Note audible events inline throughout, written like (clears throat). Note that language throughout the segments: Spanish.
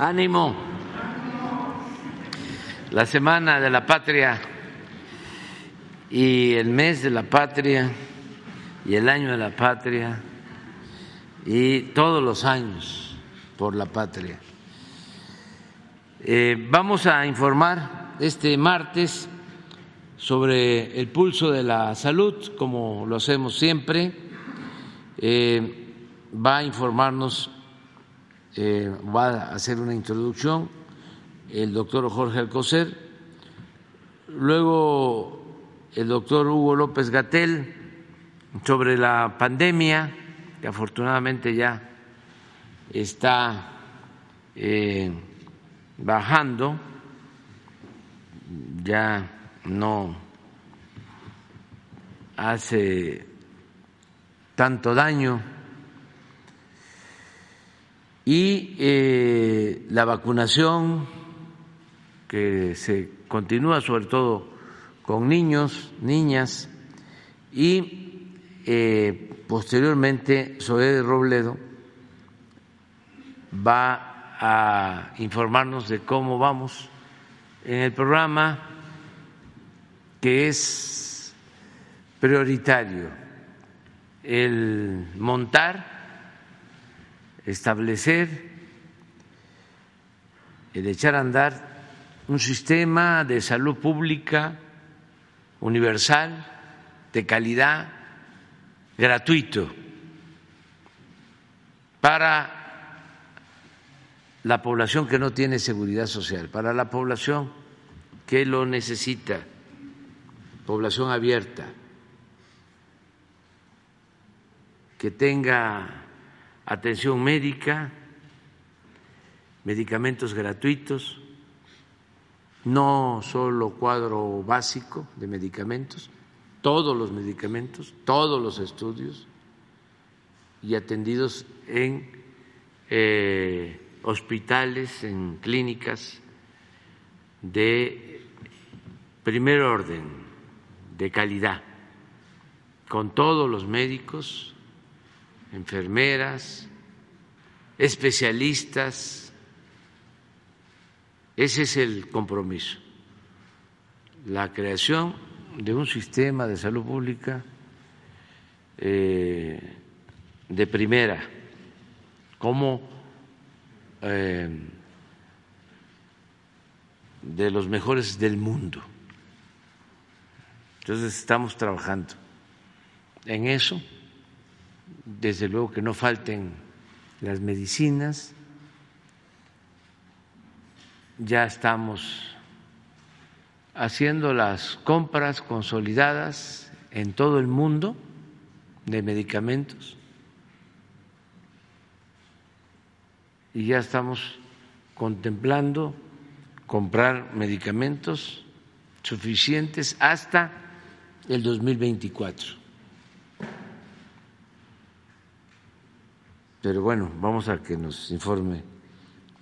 Ánimo. La Semana de la Patria y el mes de la patria y el año de la patria y todos los años por la patria. Eh, vamos a informar este martes sobre el pulso de la salud, como lo hacemos siempre. Eh, va a informarnos, eh, va a hacer una introducción el doctor Jorge Alcocer, luego el doctor Hugo López Gatel sobre la pandemia, que afortunadamente ya está eh, bajando, ya no hace tanto daño y eh, la vacunación que se continúa sobre todo con niños, niñas y eh, posteriormente Zoé Robledo va a informarnos de cómo vamos en el programa que es prioritario el montar, establecer, el echar a andar un sistema de salud pública universal, de calidad, gratuito, para la población que no tiene seguridad social, para la población que lo necesita, población abierta, que tenga atención médica, medicamentos gratuitos, no solo cuadro básico de medicamentos, todos los medicamentos, todos los estudios y atendidos en eh, hospitales, en clínicas de primer orden, de calidad, con todos los médicos, enfermeras, especialistas, ese es el compromiso, la creación de un sistema de salud pública eh, de primera, como eh, de los mejores del mundo. Entonces estamos trabajando en eso, desde luego que no falten las medicinas, ya estamos haciendo las compras consolidadas en todo el mundo de medicamentos y ya estamos contemplando comprar medicamentos suficientes hasta el 2024. Pero bueno, vamos a que nos informe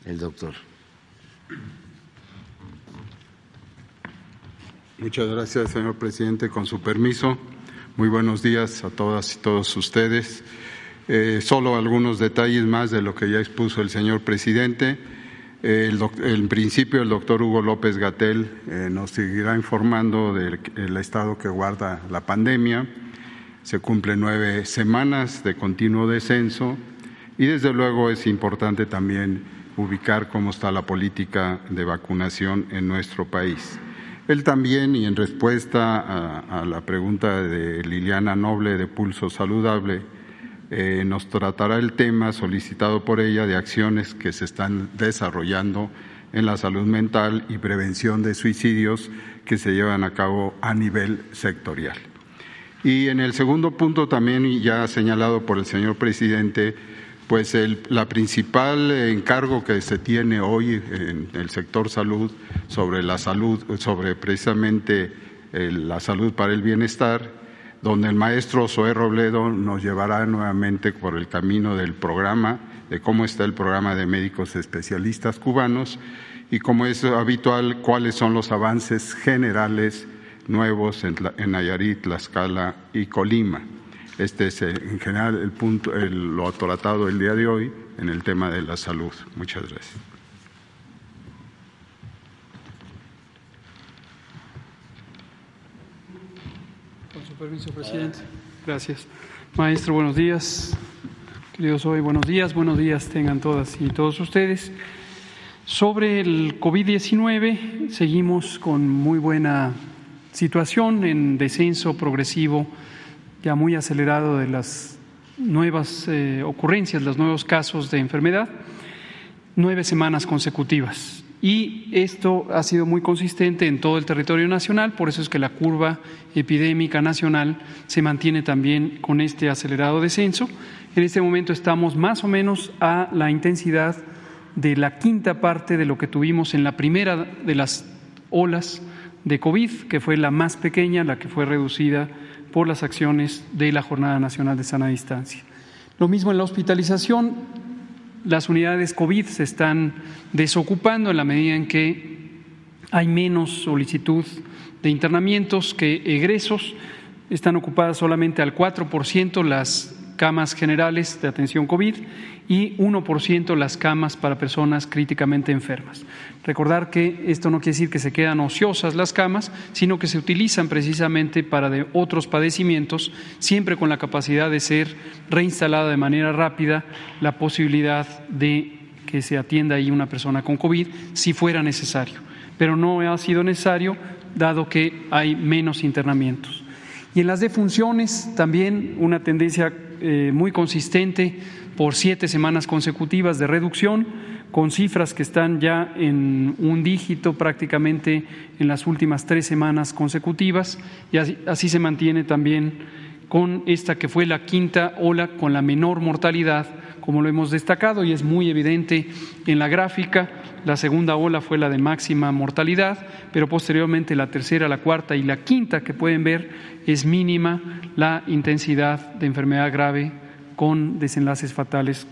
el doctor. Muchas gracias, señor presidente. Con su permiso, muy buenos días a todas y todos ustedes. Eh, solo algunos detalles más de lo que ya expuso el señor presidente. en principio, el doctor Hugo López Gatel eh, nos seguirá informando del estado que guarda la pandemia. Se cumplen nueve semanas de continuo descenso y, desde luego, es importante también ubicar cómo está la política de vacunación en nuestro país. Él también, y en respuesta a, la pregunta de Liliana Noble de Pulso Saludable, eh, nos tratará el tema solicitado por ella de acciones que se están desarrollando en la salud mental y prevención de suicidios que se llevan a cabo a nivel sectorial. Y en el segundo punto también, ya señalado por el señor presidente, pues el la principal encargo que se tiene hoy en el sector salud sobre la salud, sobre precisamente la salud para el bienestar, donde el maestro Zoé Robledo nos llevará nuevamente por el camino del programa, de cómo está el programa de médicos especialistas cubanos y como es habitual, cuáles son los avances generales nuevos en, en Nayarit, Tlaxcala y Colima. Este es eh, en general el punto, el, lo atoratado del día de hoy en el tema de la salud. Muchas gracias. Con su permiso, presidente. Gracias. Maestro, buenos días. Queridos hoy, buenos días. Buenos días tengan todas y todos ustedes. Sobre el COVID-19, seguimos con muy buena situación en descenso progresivo ya muy acelerado de las nuevas eh, ocurrencias, los nuevos casos de enfermedad, nueve semanas consecutivas. Y esto ha sido muy consistente en todo el territorio nacional, por eso es que la curva epidémica nacional se mantiene también con este acelerado descenso. En este momento estamos más o menos a la intensidad de la quinta parte de lo que tuvimos en la primera de las olas de COVID, que fue la más pequeña, la que fue reducida por las acciones de la Jornada Nacional de Sana Distancia. Lo mismo en la hospitalización, las unidades COVID se están desocupando en la medida en que hay menos solicitud de internamientos que egresos. Están ocupadas solamente al 4% las camas generales de atención COVID y 1% las camas para personas críticamente enfermas. Recordar que esto no quiere decir que se quedan ociosas las camas, sino que se utilizan precisamente para otros padecimientos, siempre con la capacidad de ser reinstalada de manera rápida la posibilidad de que se atienda ahí una persona con COVID si fuera necesario. Pero no ha sido necesario dado que hay menos internamientos. Y en las defunciones también una tendencia eh, muy consistente por siete semanas consecutivas de reducción, con cifras que están ya en un dígito prácticamente en las últimas tres semanas consecutivas, y así, se mantiene también con esta que fue la quinta ola con la menor mortalidad, como lo hemos destacado, y es muy evidente en la gráfica. La segunda ola fue la de máxima mortalidad, pero posteriormente la tercera, la cuarta y la quinta que pueden ver es mínima la intensidad de enfermedad grave con desenlaces fatales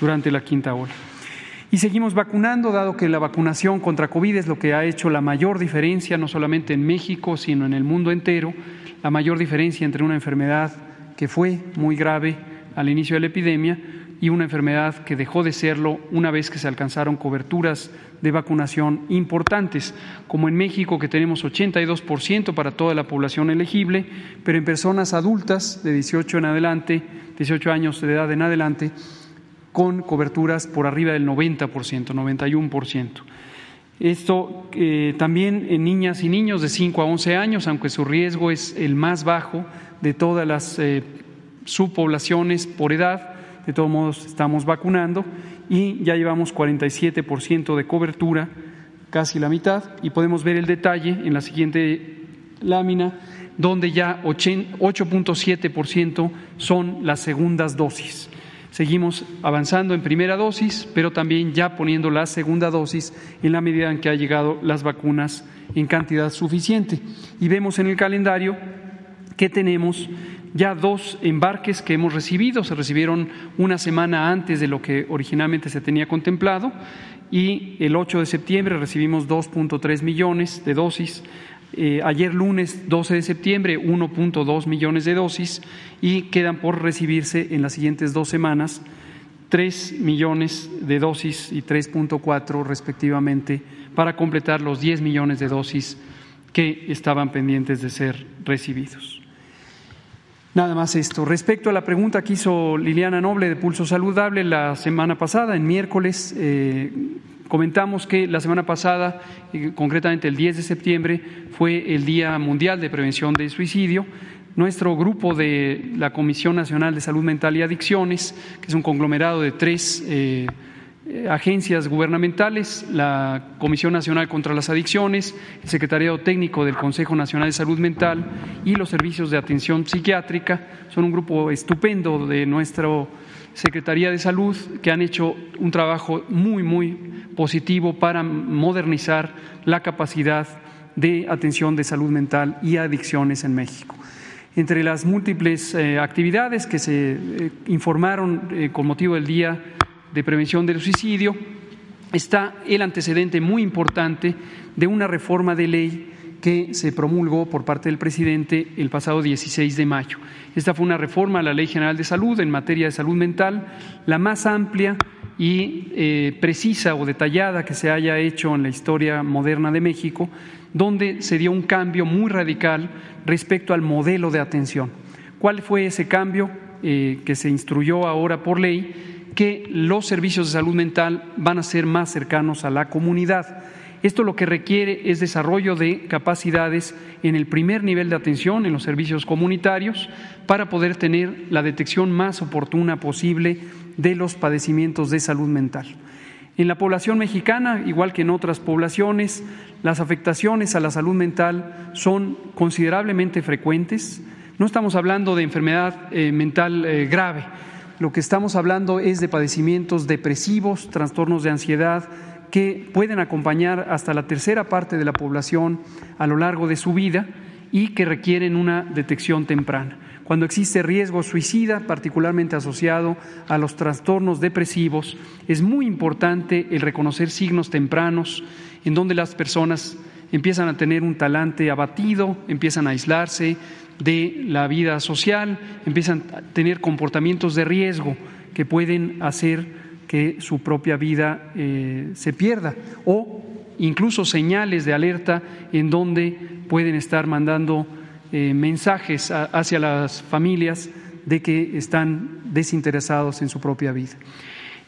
durante la quinta ola. Y seguimos vacunando, dado que la vacunación contra COVID es lo que ha hecho la mayor diferencia, no solamente en México, sino en el mundo entero, la mayor diferencia entre una enfermedad que fue muy grave al inicio de la epidemia y una enfermedad que dejó de serlo una vez que se alcanzaron coberturas de vacunación importantes, como en México que tenemos 82% para toda la población elegible, pero en personas adultas de 18 en adelante, 18 años de edad en adelante, con coberturas por arriba del 90%, 91%. Esto eh, también en niñas y niños de 5 a 11 años, aunque su riesgo es el más bajo de todas las eh, subpoblaciones por edad, de todos modos estamos vacunando y ya llevamos 47% de cobertura, casi la mitad, y podemos ver el detalle en la siguiente lámina, donde ya 8.7% son las segundas dosis. Seguimos avanzando en primera dosis, pero también ya poniendo la segunda dosis en la medida en que ha llegado las vacunas en cantidad suficiente. Y vemos en el calendario que tenemos ya dos embarques que hemos recibido, se recibieron una semana antes de lo que originalmente se tenía contemplado y el 8 de septiembre recibimos 2.3 millones de dosis. Eh, ayer lunes 12 de septiembre 1.2 millones de dosis y quedan por recibirse en las siguientes dos semanas 3 millones de dosis y 3.4 respectivamente para completar los 10 millones de dosis que estaban pendientes de ser recibidos. Nada más esto. Respecto a la pregunta que hizo Liliana Noble de Pulso Saludable la semana pasada, en miércoles, eh, comentamos que la semana pasada, eh, concretamente el 10 de septiembre, fue el Día Mundial de Prevención del Suicidio. Nuestro grupo de la Comisión Nacional de Salud Mental y Adicciones, que es un conglomerado de tres eh, eh, agencias gubernamentales, la Comisión Nacional contra las Adicciones, el Secretariado Técnico del Consejo Nacional de Salud Mental y los servicios de atención psiquiátrica. Son un grupo estupendo de nuestra Secretaría de Salud que han hecho un trabajo muy, muy positivo para modernizar la capacidad de atención de salud mental y adicciones en México. Entre las múltiples eh, actividades que se eh, informaron con motivo del Día de Prevención del Suicidio, está el antecedente muy importante de una reforma de ley que se promulgó por parte del presidente el pasado 16 de mayo. Esta fue una reforma a la Ley General de Salud en materia de salud mental, la más amplia y eh, precisa o detallada que se haya hecho en la historia moderna de México, donde se dio un cambio muy radical respecto al modelo de atención. ¿Cuál fue ese cambio eh, que se instruyó ahora por ley? Que los servicios de salud mental van a ser más cercanos a la comunidad. Esto lo que requiere es desarrollo de capacidades en el primer nivel de atención, en los servicios comunitarios, para poder tener la detección más oportuna posible de los padecimientos de salud mental. En la población mexicana, igual que en otras poblaciones, las afectaciones a la salud mental son considerablemente frecuentes. No estamos hablando de enfermedad eh, mental eh, grave, lo que estamos hablando es de padecimientos depresivos, trastornos de ansiedad, que pueden acompañar hasta la tercera parte de la población a lo largo de su vida y que requieren una detección temprana. Cuando existe riesgo suicida, particularmente asociado a los trastornos depresivos, es muy importante el reconocer signos tempranos en donde las personas empiezan a tener un talante abatido, empiezan a aislarse de la vida social, empiezan a tener comportamientos de riesgo que pueden hacer que su propia vida eh, se pierda o incluso señales de alerta en donde pueden estar mandando eh, mensajes hacia las familias de que están desinteresados en su propia vida.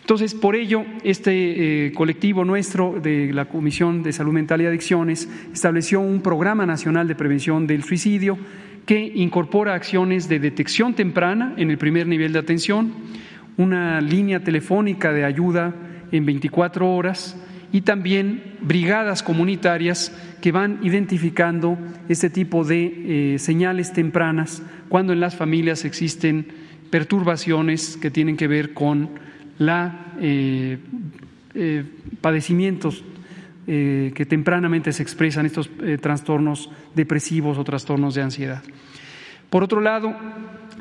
Entonces, por ello, este eh, colectivo nuestro de la Comisión de Salud Mental y Adicciones estableció un programa nacional de prevención del suicidio que incorpora acciones de detección temprana en el primer nivel de atención, una línea telefónica de ayuda en 24 horas y también brigadas comunitarias que van identificando este tipo de eh, señales tempranas cuando en las familias existen perturbaciones que tienen que ver con la eh, eh, padecimientos que tempranamente se expresan estos trastornos depresivos o trastornos de ansiedad. Por otro lado,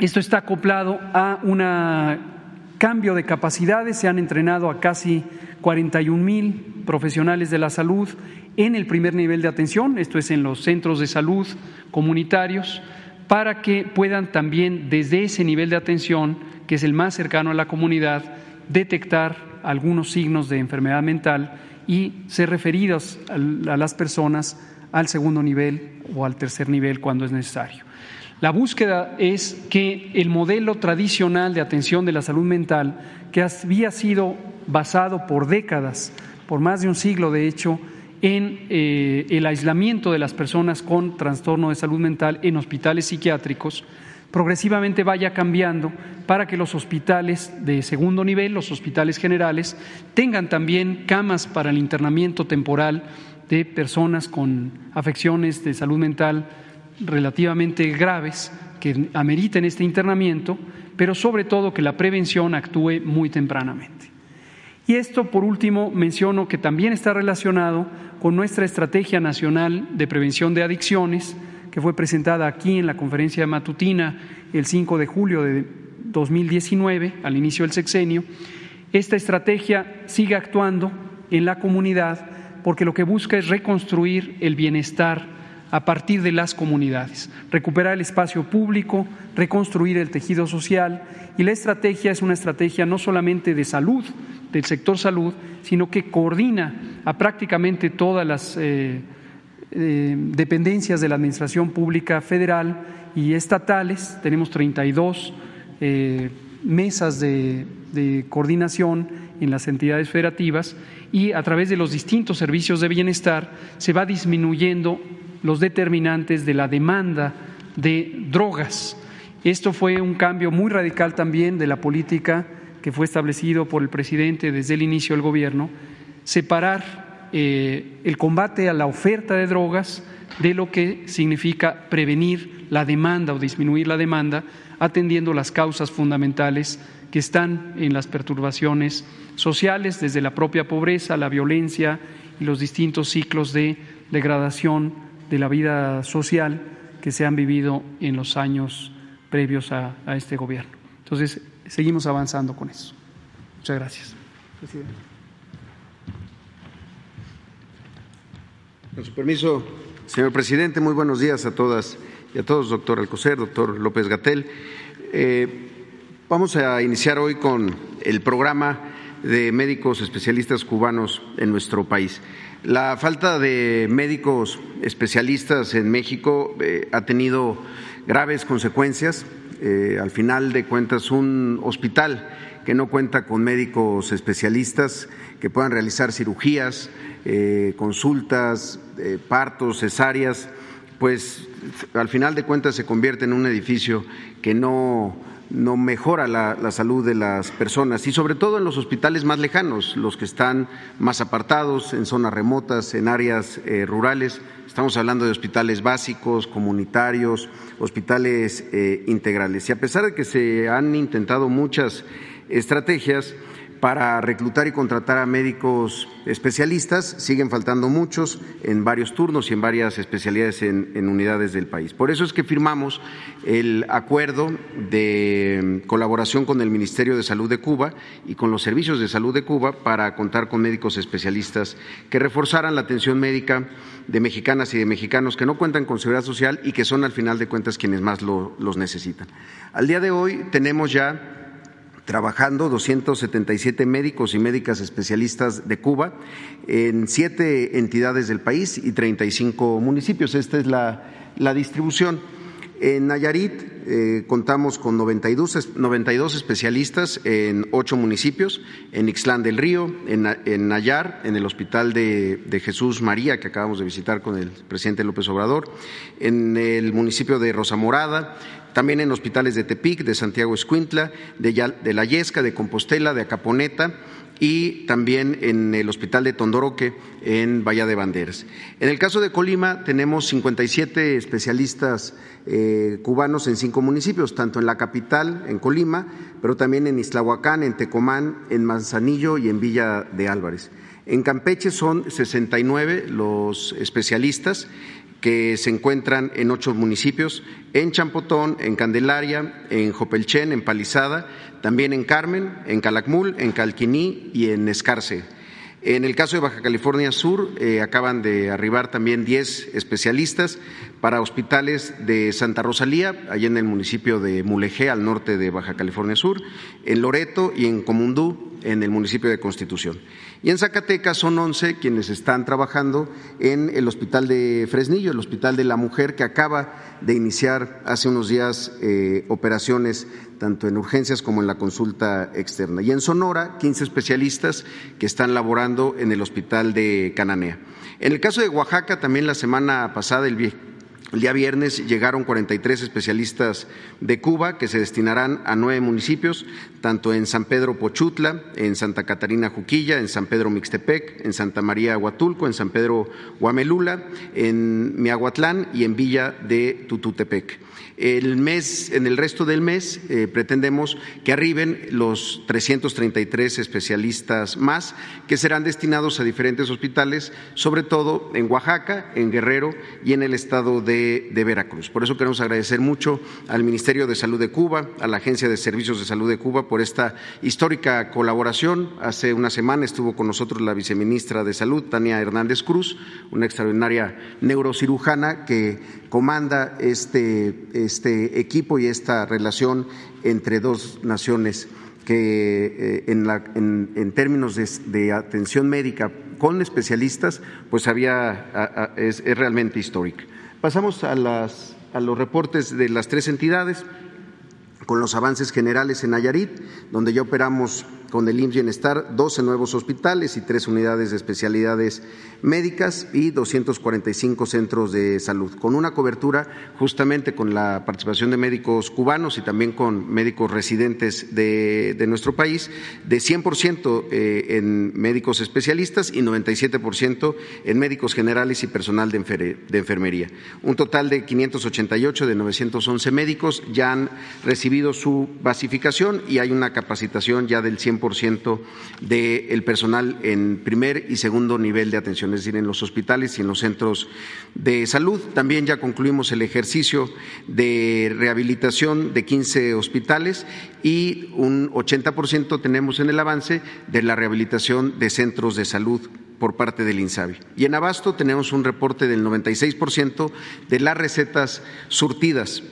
esto está acoplado a una cambio de capacidades, se han entrenado a casi 41 mil profesionales de la salud en el primer nivel de atención, esto es en los centros de salud comunitarios, para que puedan también desde ese nivel de atención, que es el más cercano a la comunidad, detectar algunos signos de enfermedad mental y ser referidos a las personas al segundo nivel o al tercer nivel cuando es necesario. La búsqueda es que el modelo tradicional de atención de la salud mental, que había sido basado por décadas, por más de un siglo de hecho, en eh, el aislamiento de las personas con trastorno de salud mental en hospitales psiquiátricos, progresivamente vaya cambiando para que los hospitales de segundo nivel, los hospitales generales, tengan también camas para el internamiento temporal de personas con afecciones de salud mental relativamente graves que ameriten este internamiento, pero sobre todo que la prevención actúe muy tempranamente. Y esto, por último, menciono que también está relacionado con nuestra Estrategia Nacional de Prevención de Adicciones, que fue presentada aquí en la conferencia matutina el 5 de julio de 2019, al inicio del sexenio. Esta estrategia sigue actuando en la comunidad porque lo que busca es reconstruir el bienestar a partir de las comunidades, recuperar el espacio público, reconstruir el tejido social y la estrategia es una estrategia no solamente de salud, del sector salud, sino que coordina a prácticamente todas las eh, eh, dependencias de la Administración Pública Federal y estatales. Tenemos 32 eh, mesas de, de coordinación en las entidades federativas y a través de los distintos servicios de bienestar se va disminuyendo los determinantes de la demanda de drogas. Esto fue un cambio muy radical también de la política que fue establecido por el presidente desde el inicio del gobierno, separar eh, el combate a la oferta de drogas de lo que significa prevenir la demanda o disminuir la demanda, atendiendo las causas fundamentales que están en las perturbaciones sociales, desde la propia pobreza, la violencia y los distintos ciclos de degradación de la vida social que se han vivido en los años previos a, este gobierno. Entonces, seguimos avanzando con eso. Muchas gracias. Con su permiso, señor presidente, muy buenos días a todas y a todos, doctor Alcocer, doctor López Gatel. Eh, vamos a iniciar hoy con el programa de médicos especialistas cubanos en nuestro país. La falta de médicos especialistas en México eh, ha tenido graves consecuencias. Eh, al final de cuentas, un hospital que no cuenta con médicos especialistas que puedan realizar cirugías, eh, consultas, partos, cesáreas, pues al final de cuentas se convierte en un edificio que no no mejora la, salud de las personas y sobre todo en los hospitales más lejanos, los que están más apartados, en zonas remotas, en áreas eh, rurales. Estamos hablando de hospitales básicos, comunitarios, hospitales eh, integrales. Y a pesar de que se han intentado muchas estrategias, para reclutar y contratar a médicos especialistas. Siguen faltando muchos en varios turnos y en varias especialidades en, unidades del país. Por eso es que firmamos el acuerdo de colaboración con el Ministerio de Salud de Cuba y con los servicios de salud de Cuba para contar con médicos especialistas que reforzaran la atención médica de mexicanas y de mexicanos que no cuentan con seguridad social y que son al final de cuentas quienes más los necesitan. Al día de hoy tenemos ya trabajando 277 médicos y médicas especialistas de Cuba en siete entidades del país y 35 municipios. Esta es la, distribución. En Nayarit eh, contamos con 92, 92, especialistas en ocho municipios, en Ixlán del Río, en, Nayar, en el Hospital de, de, Jesús María, que acabamos de visitar con el presidente López Obrador, en el municipio de Rosa Morada, también en hospitales de Tepic, de Santiago Escuintla, de, La Yesca, de Compostela, de Acaponeta y también en el Hospital de Tondoroque en Bahía de Banderas. En el caso de Colima tenemos 57 especialistas eh, cubanos en cinco municipios, tanto en la capital, en Colima, pero también en Islahuacán, en Tecomán, en Manzanillo y en Villa de Álvarez. En Campeche son 69 los especialistas que se encuentran en ocho municipios, en Champotón, en Candelaria, en Jopelchen, en Palizada, también en Carmen, en Calakmul, en Calquiní y en Escarce. En el caso de Baja California Sur, eh, acaban de arribar también diez especialistas para hospitales de Santa Rosalía, allá en el municipio de Mulegé, al norte de Baja California Sur, en Loreto y en Comundú, en el municipio de Constitución. Y en Zacatecas son once quienes están trabajando en el Hospital de Fresnillo, el Hospital de la Mujer, que acaba de iniciar hace unos días eh, operaciones tanto en urgencias como en la consulta externa. Y en Sonora, 15 especialistas que están laborando en el Hospital de Cananea. En el caso de Oaxaca, también la semana pasada, el día viernes llegaron 43 especialistas de Cuba que se destinarán a nueve municipios, tanto en San Pedro Pochutla, en Santa Catarina Juquilla, en San Pedro Mixtepec, en Santa María Huatulco, en San Pedro Huamelula, en Miahuatlán y en Villa de Tututepec. El mes, en el resto del mes eh, pretendemos que arriben los 333 especialistas más que serán destinados a diferentes hospitales, sobre todo en Oaxaca, en Guerrero y en el estado de, Veracruz. Por eso queremos agradecer mucho al Ministerio de Salud de Cuba, a la Agencia de Servicios de Salud de Cuba por esta histórica colaboración. Hace una semana estuvo con nosotros la viceministra de Salud, Tania Hernández Cruz, una extraordinaria neurocirujana que comanda este, este equipo y esta relación entre dos naciones que eh, en, términos de, atención médica con especialistas, pues había, es, realmente histórico. Pasamos a, las, a los reportes de las tres entidades con los avances generales en Nayarit, donde ya operamos con el IMSS Bienestar 12 nuevos hospitales y tres unidades de especialidades médicas y 245 centros de salud, con una cobertura justamente con la participación de médicos cubanos y también con médicos residentes de, nuestro país, de 100% eh, en médicos especialistas y 97% en médicos generales y personal de, de enfermería. Un total de 588 de 911 médicos ya han recibido su basificación y hay una capacitación ya del 100% del personal en primer y segundo nivel de atención, es decir, en los hospitales y en los centros de salud. También ya concluimos el ejercicio de rehabilitación de 15 hospitales y un 80% tenemos en el avance de la rehabilitación de centros de salud por parte del INSABI. Y en Abasto tenemos un reporte del 96% de las recetas surtidas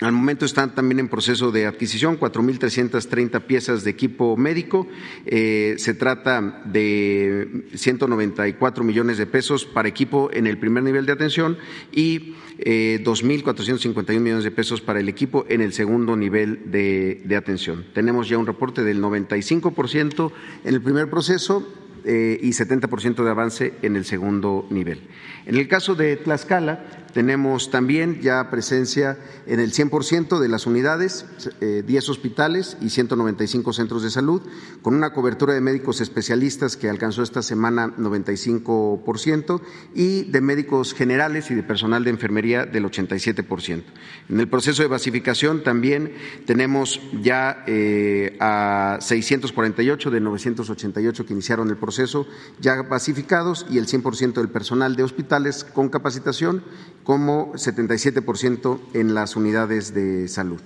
Al momento están también en proceso de adquisición 4.330 piezas de equipo médico. Eh, se trata de 194 millones de pesos para equipo en el primer nivel de atención y eh, 2.451 millones de pesos para el equipo en el segundo nivel de, de atención. Tenemos ya un reporte del 95% en el primer proceso eh, y 70% de avance en el segundo nivel. En el caso de Tlaxcala, tenemos también ya presencia en el 100% de las unidades, 10 eh, hospitales y 195 centros de salud, con una cobertura de médicos especialistas que alcanzó esta semana 95% y de médicos generales y de personal de enfermería del 87%. En el proceso de basificación también tenemos ya eh, a 648 de 988 que iniciaron el proceso ya basificados y el 100% del personal de hospitales con capacitación como 77% en las unidades de salud.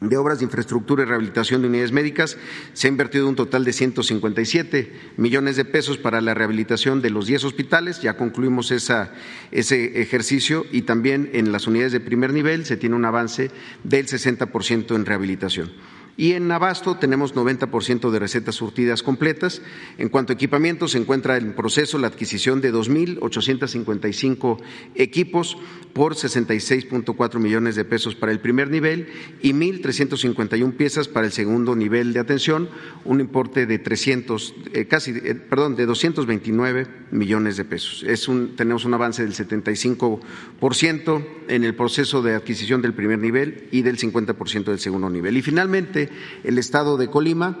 De obras de infraestructura y rehabilitación de unidades médicas se ha invertido un total de 157 millones de pesos para la rehabilitación de los 10 hospitales. Ya concluimos ese ejercicio y también en las unidades de primer nivel se tiene un avance del 60% en rehabilitación. Y en Abasto tenemos 90% de recetas surtidas completas. En cuanto a equipamiento, se encuentra en proceso la adquisición de 2.855 equipos por 66.4 millones de pesos para el primer nivel y 1.351 piezas para el segundo nivel de atención, un importe de 300, eh, casi, eh, perdón, de 229 millones de pesos. Es un, tenemos un avance del 75% en el proceso de adquisición del primer nivel y del 50% del segundo nivel. Y finalmente, el Estado de Colima.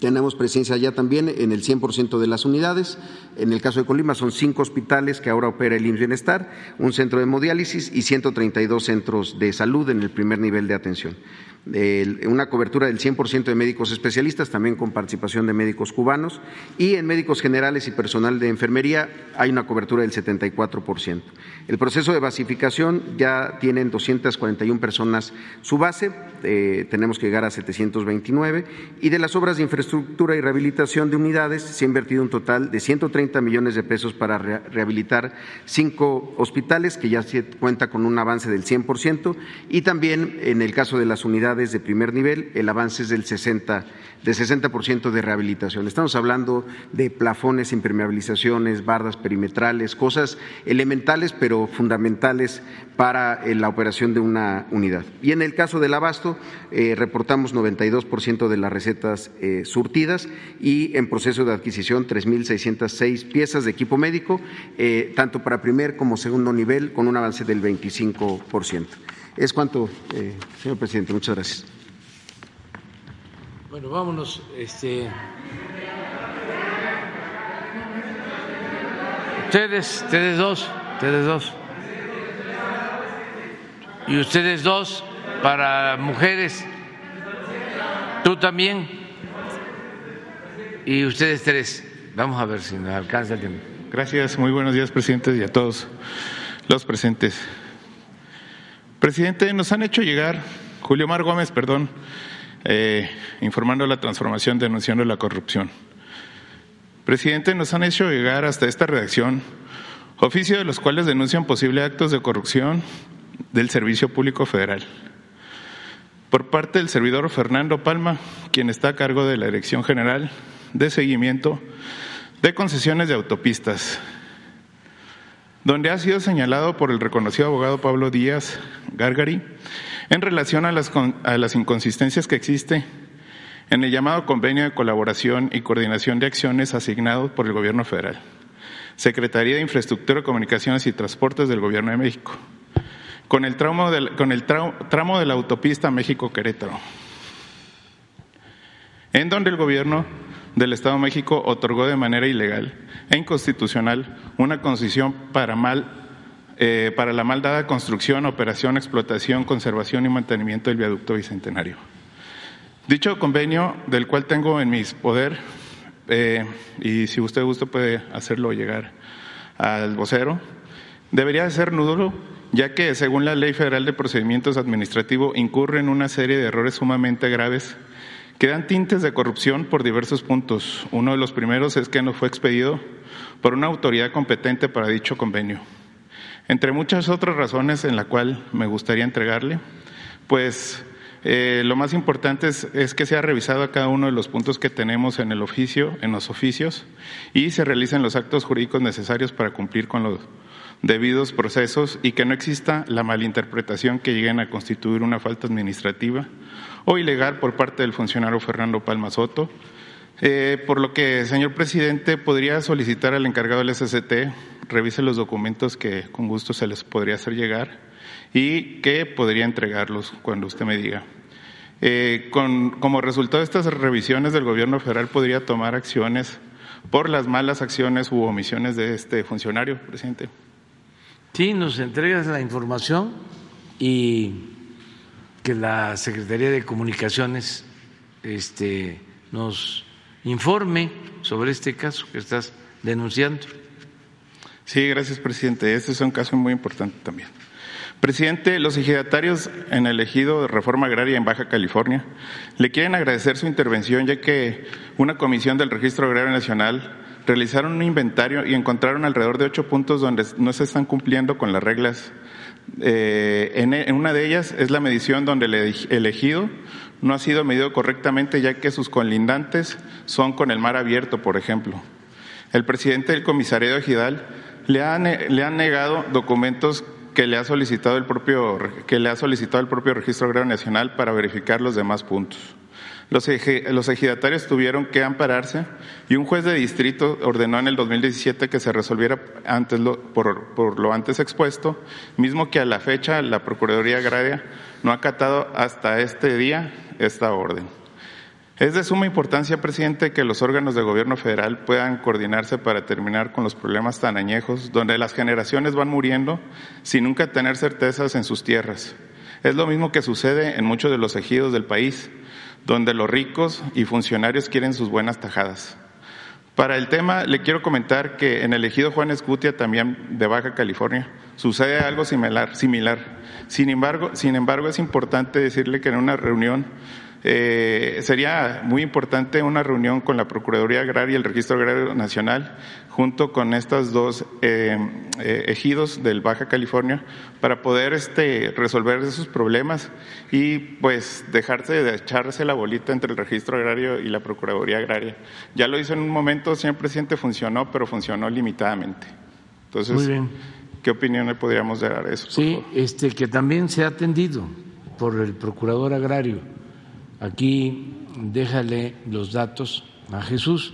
Tenemos presencia ya también en el 100% de las unidades. En el caso de Colima son cinco hospitales que ahora opera el IMSS Bienestar, un centro de hemodiálisis y 132 centros de salud en el primer nivel de atención una cobertura del 100% de médicos especialistas, también con participación de médicos cubanos, y en médicos generales y personal de enfermería hay una cobertura del 74%. El proceso de basificación ya tienen 241 personas su base, eh, tenemos que llegar a 729, y de las obras de infraestructura y rehabilitación de unidades se ha invertido un total de 130 millones de pesos para rehabilitar cinco hospitales, que ya cuenta con un avance del 100%, y también en el caso de las unidades de primer nivel, el avance es del 60, de 60% de rehabilitación. Estamos hablando de plafones, impermeabilizaciones, bardas perimetrales, cosas elementales pero fundamentales para eh, la operación de una unidad. Y en el caso del abasto, eh, reportamos 92% de las recetas eh, surtidas y en proceso de adquisición 3.606 piezas de equipo médico, tanto para primer como segundo nivel, con un avance del 25%. Es cuanto, eh, señor presidente. Muchas gracias. Bueno, vámonos. Este... Ustedes, ustedes dos, ustedes dos. Y ustedes dos para mujeres. Tú también. Y ustedes tres. Vamos a ver si nos alcanza el tiempo. Gracias, muy buenos días, presidente, y a todos los presentes. Presidente, nos han hecho llegar, Julio Mar Gómez, perdón, eh, informando la transformación, denunciando la corrupción. Presidente, nos han hecho llegar hasta esta redacción oficio de los cuales denuncian posibles actos de corrupción del Servicio Público Federal. Por parte del servidor Fernando Palma, quien está a cargo de la Dirección General de Seguimiento de Concesiones de Autopistas, donde ha sido señalado por el reconocido abogado Pablo Díaz Gargari en relación a las, a las inconsistencias que existe en el llamado convenio de colaboración y coordinación de acciones asignado por el Gobierno federal, Secretaría de Infraestructura, Comunicaciones y Transportes del Gobierno de México, con el, tramo tramo de la autopista México-Querétaro, en donde el Gobierno del Estado de México otorgó de manera ilegal e inconstitucional una concesión para mal eh, para la mal dada construcción, operación, explotación, conservación y mantenimiento del viaducto bicentenario. Dicho convenio, del cual tengo en mis poder, eh, y si usted gusta puede hacerlo llegar al vocero, debería de ser nulo, ya que según la Ley Federal de Procedimientos Administrativos incurre en una serie de errores sumamente graves que dan tintes de corrupción por diversos puntos. Uno de los primeros es que no fue expedido por una autoridad competente para dicho convenio. Entre muchas otras razones en la cual me gustaría entregarle, pues eh, lo más importante es, es, que sea revisado cada uno de los puntos que tenemos en el oficio, en los oficios, y se realicen los actos jurídicos necesarios para cumplir con los debidos procesos y que no exista la malinterpretación que lleguen a constituir una falta administrativa o ilegal por parte del funcionario Fernando Palma Soto. Eh, por lo que, señor presidente, podría solicitar al encargado del SCT revise los documentos que con gusto se les podría hacer llegar y que podría entregarlos cuando usted me diga. Eh, con, como resultado de estas revisiones del gobierno federal podría tomar acciones por las malas acciones u omisiones de este funcionario, presidente. Sí, nos entregas la información y que la Secretaría de Comunicaciones este, nos informe sobre este caso que estás denunciando. Sí, gracias, presidente. Este es un caso muy importante también. Presidente, los ejidatarios en el ejido de reforma agraria en Baja California le quieren agradecer su intervención ya que una comisión del Registro Agrario Nacional realizaron un inventario y encontraron alrededor de ocho puntos donde no se están cumpliendo con las reglas. Eh, en, una de ellas es la medición donde el elegido no ha sido medido correctamente ya que sus colindantes son con el mar abierto, por ejemplo. El presidente del comisariado ejidal le ha, le han negado documentos que le ha solicitado el propio que le ha solicitado el propio Registro Agrario Nacional para verificar los demás puntos. Los, ejidatarios tuvieron que ampararse y un juez de distrito ordenó en el 2017 que se resolviera antes por, por, lo antes expuesto, mismo que a la fecha la Procuraduría Agraria no ha acatado hasta este día esta orden. Es de suma importancia, presidente, que los órganos de gobierno federal puedan coordinarse para terminar con los problemas tan añejos, donde las generaciones van muriendo sin nunca tener certezas en sus tierras. Es lo mismo que sucede en muchos de los ejidos del país donde los ricos y funcionarios quieren sus buenas tajadas. Para el tema, le quiero comentar que en el ejido Juan Escutia, también de Baja California, sucede algo similar. similar. Sin, embargo, sin embargo, es importante decirle que en una reunión eh, sería muy importante una reunión con la Procuraduría Agraria y el Registro Agrario Nacional, junto con estos dos eh, eh, ejidos del Baja California, para poder este, resolver esos problemas y pues dejarse de echarse la bolita entre el Registro Agrario y la Procuraduría Agraria. Ya lo hizo en un momento, señor presidente, funcionó, pero funcionó limitadamente. Entonces, ¿qué opinión le podríamos dar a eso? Sí, este, que también se ha atendido por el Procurador Agrario Aquí déjale los datos a Jesús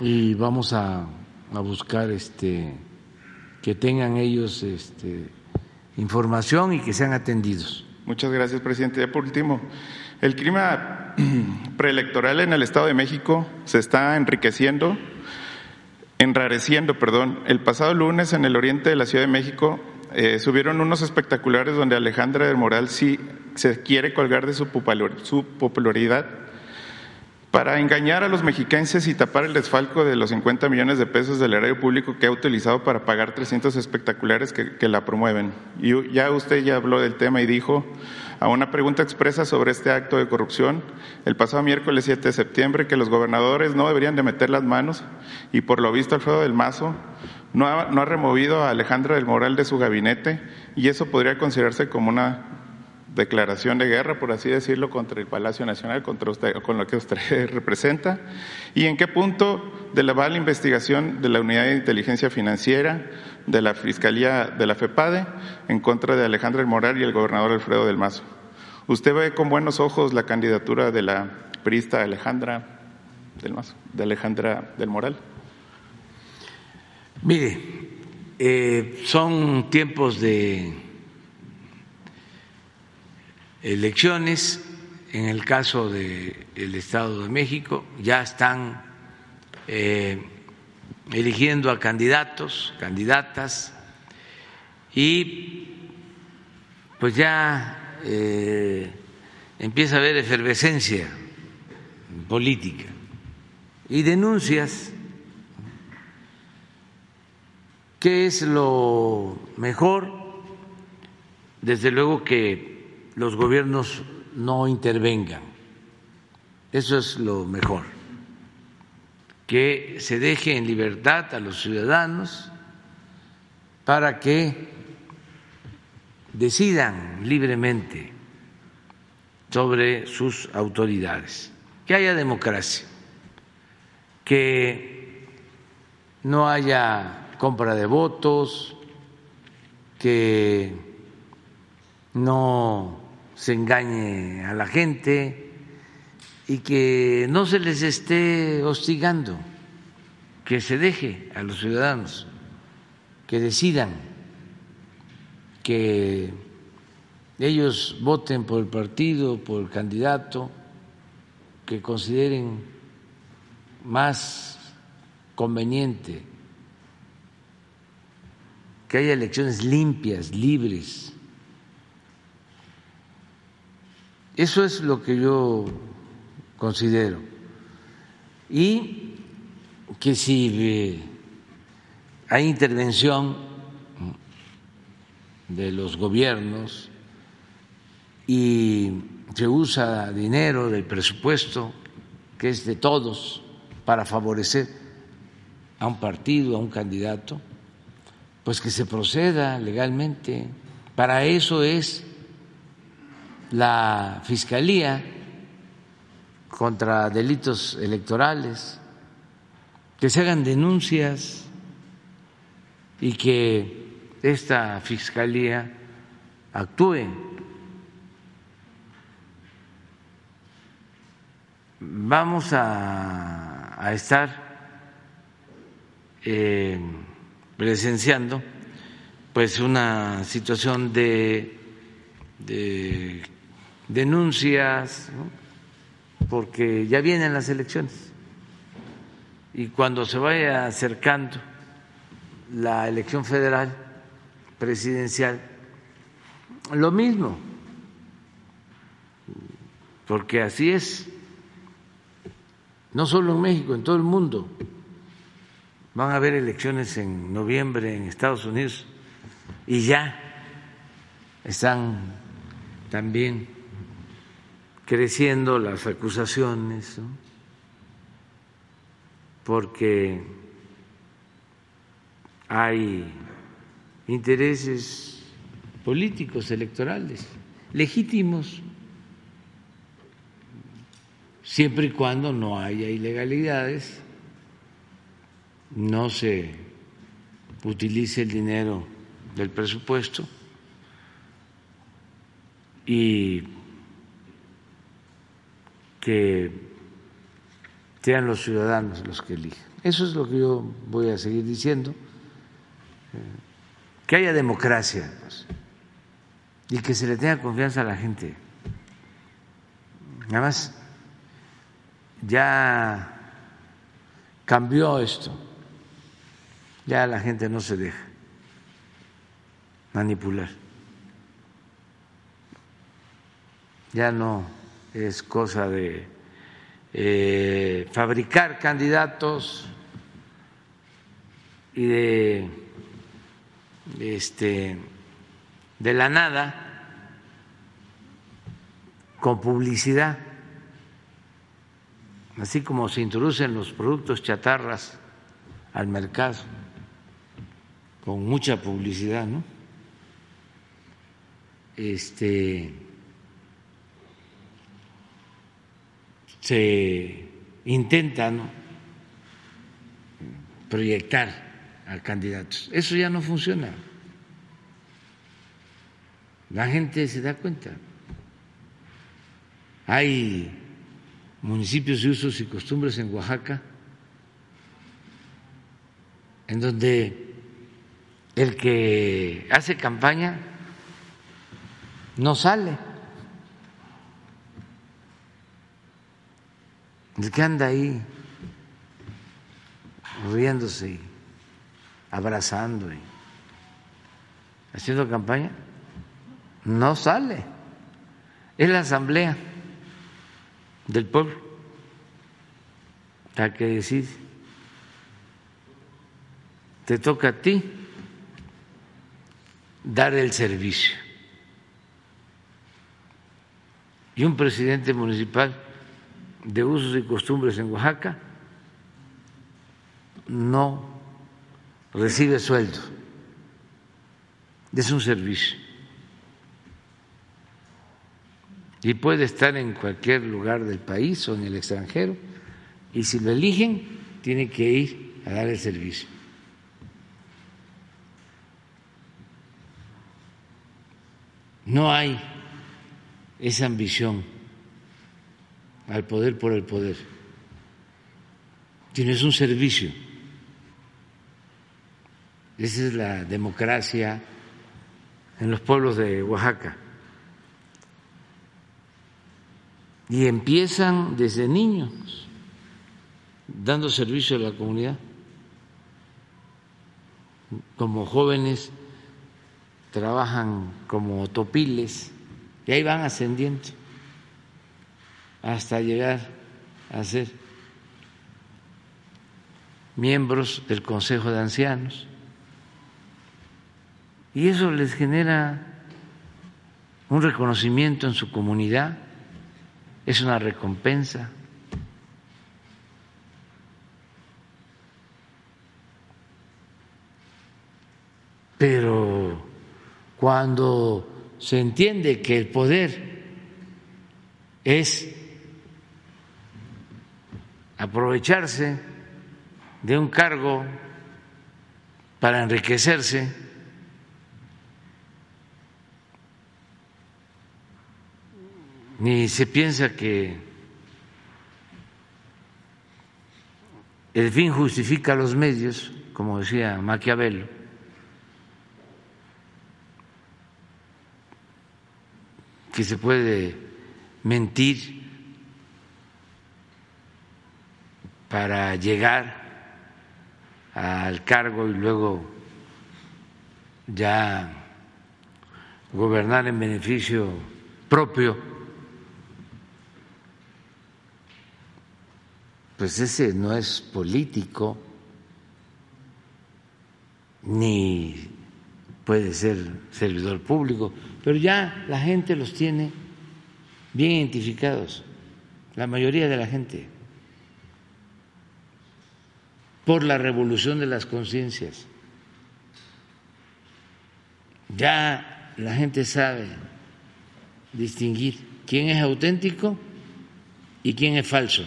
y vamos a, buscar este que tengan ellos este, información y que sean atendidos. Muchas gracias, presidente. Ya por último, el clima (clears throat) preelectoral en el Estado de México se está enriqueciendo, enrareciendo, perdón. El pasado lunes en el oriente de la Ciudad de México eh, subieron unos espectaculares donde Alejandra del Moral sí se quiere colgar de su popularidad para engañar a los mexicanos y tapar el desfalco de los 50 millones de pesos del erario público que ha utilizado para pagar 300 espectaculares que, que, la promueven. Y ya usted ya habló del tema y dijo a una pregunta expresa sobre este acto de corrupción el pasado miércoles 7 de septiembre que los gobernadores no deberían de meter las manos y por lo visto Alfredo del Mazo no ha, no ha removido a Alejandra del Moral de su gabinete y eso podría considerarse como una declaración de guerra, por así decirlo, contra el Palacio Nacional, contra usted, con lo que usted (laughs) representa, y en qué punto de la, va la investigación de la Unidad de Inteligencia Financiera, de la Fiscalía de la FEPADE, en contra de Alejandra del Moral y el gobernador Alfredo del Mazo. ¿Usted ve con buenos ojos la candidatura de la prista Alejandra del Mazo, de Alejandra del Moral? Mire, eh, son tiempos de elecciones, en el caso del Estado de México, ya están eh, eligiendo a candidatos, candidatas, y pues ya eh, empieza a haber efervescencia política y denuncias ¿Qué es lo mejor? Desde luego que los gobiernos no intervengan. Eso es lo mejor. Que se deje en libertad a los ciudadanos para que decidan libremente sobre sus autoridades, que haya democracia, que no haya compra de votos, que no se engañe a la gente y que no se les esté hostigando, que se deje a los ciudadanos que decidan, que ellos voten por el partido, por el candidato que consideren más conveniente, que haya elecciones limpias, libres. Eso es lo que yo considero. Y que si eh, hay intervención de los gobiernos, y se usa dinero del presupuesto que es de todos para favorecer a un partido, a un candidato, pues que se proceda legalmente. Para eso es la Fiscalía contra delitos electorales, que se hagan denuncias y que esta Fiscalía actúe vamos a, estar eh, presenciando pues una situación de, denuncias, porque ya vienen las elecciones. Y cuando se vaya acercando la elección federal presidencial, lo mismo, porque así es. No solo en México, en todo el mundo. Van a haber elecciones en noviembre en Estados Unidos y ya están también creciendo las acusaciones, porque hay intereses políticos, electorales, legítimos siempre y cuando no haya ilegalidades, no se utilice el dinero del presupuesto y que sean los ciudadanos los que elijan. Eso es lo que yo voy a seguir diciendo, que haya democracia pues, y que se le tenga confianza a la gente. Nada más ya cambió esto, ya la gente no se deja manipular, ya no es cosa de eh, fabricar candidatos y de este de la nada con publicidad. Así como se introducen los productos chatarras al mercado con mucha publicidad, ¿no? Este se intenta ¿no? proyectar a candidatos. Eso ya no funciona. La gente se da cuenta. Hay municipios de usos y costumbres en Oaxaca, en donde el que hace campaña no sale, el que anda ahí riéndose y abrazando y haciendo campaña, no sale, es la asamblea del pueblo. La que decide. Te toca a ti dar el servicio. Y un presidente municipal de usos y costumbres en Oaxaca no recibe sueldo es un servicio. Y puede estar en cualquier lugar del país o en el extranjero. Y si lo eligen, tiene que ir a dar el servicio. No hay esa ambición al poder por el poder. Tienes un servicio. Esa es la democracia en los pueblos de Oaxaca. Y empiezan desde niños dando servicio a la comunidad. Como jóvenes trabajan como topiles y ahí van ascendiendo hasta llegar a ser miembros del Consejo de Ancianos. Y eso les genera un reconocimiento en su comunidad, es una recompensa. Pero cuando se entiende que el poder es aprovecharse de un cargo para enriquecerse, ni se piensa que el fin justifica los medios, como decía Maquiavelo. Que se puede mentir para llegar al cargo y luego ya gobernar en beneficio propio, pues ese no es político ni puede ser servidor público, pero ya la gente los tiene bien identificados, la mayoría de la gente, por la revolución de las conciencias. Ya la gente sabe distinguir quién es auténtico y quién es falso.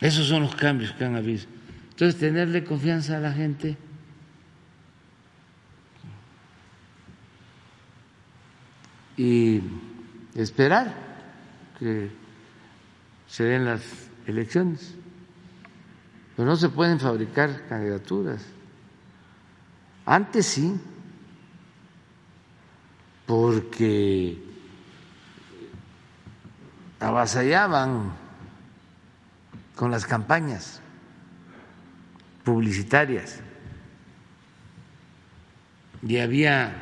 Esos son los cambios que han habido. Entonces, tenerle confianza a la gente y esperar que se den las elecciones. Pero no se pueden fabricar candidaturas. Antes sí, porque avasallaban con las campañas publicitarias y había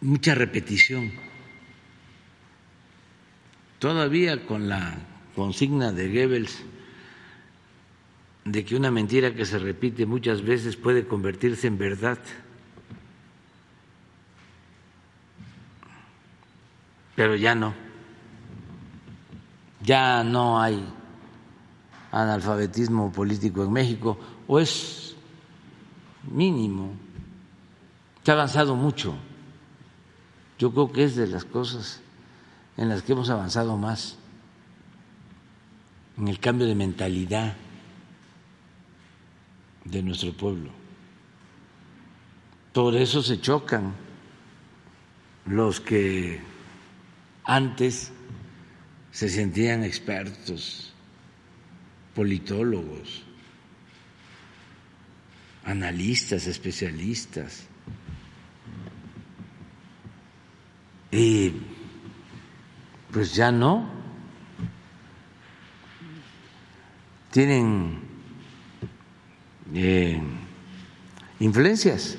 mucha repetición. Todavía con la consigna de Goebbels de que una mentira que se repite muchas veces puede convertirse en verdad. Pero ya no. Ya no hay analfabetismo político en México, o es mínimo. Se ha avanzado mucho. Yo creo que es de las cosas en las que hemos avanzado más, en el cambio de mentalidad de nuestro pueblo. Por eso se chocan los que antes se sentían expertos politólogos, analistas, especialistas. Y pues ya no. Tienen eh, influencias.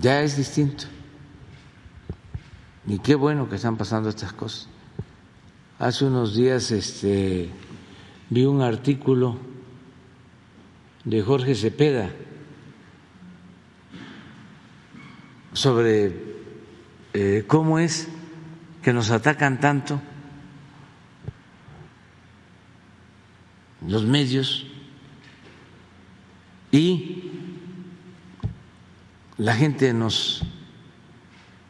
Ya es distinto. Y qué bueno que están pasando estas cosas. Hace unos días este, vi un artículo de Jorge Cepeda sobre eh, cómo es que nos atacan tanto los medios y la gente nos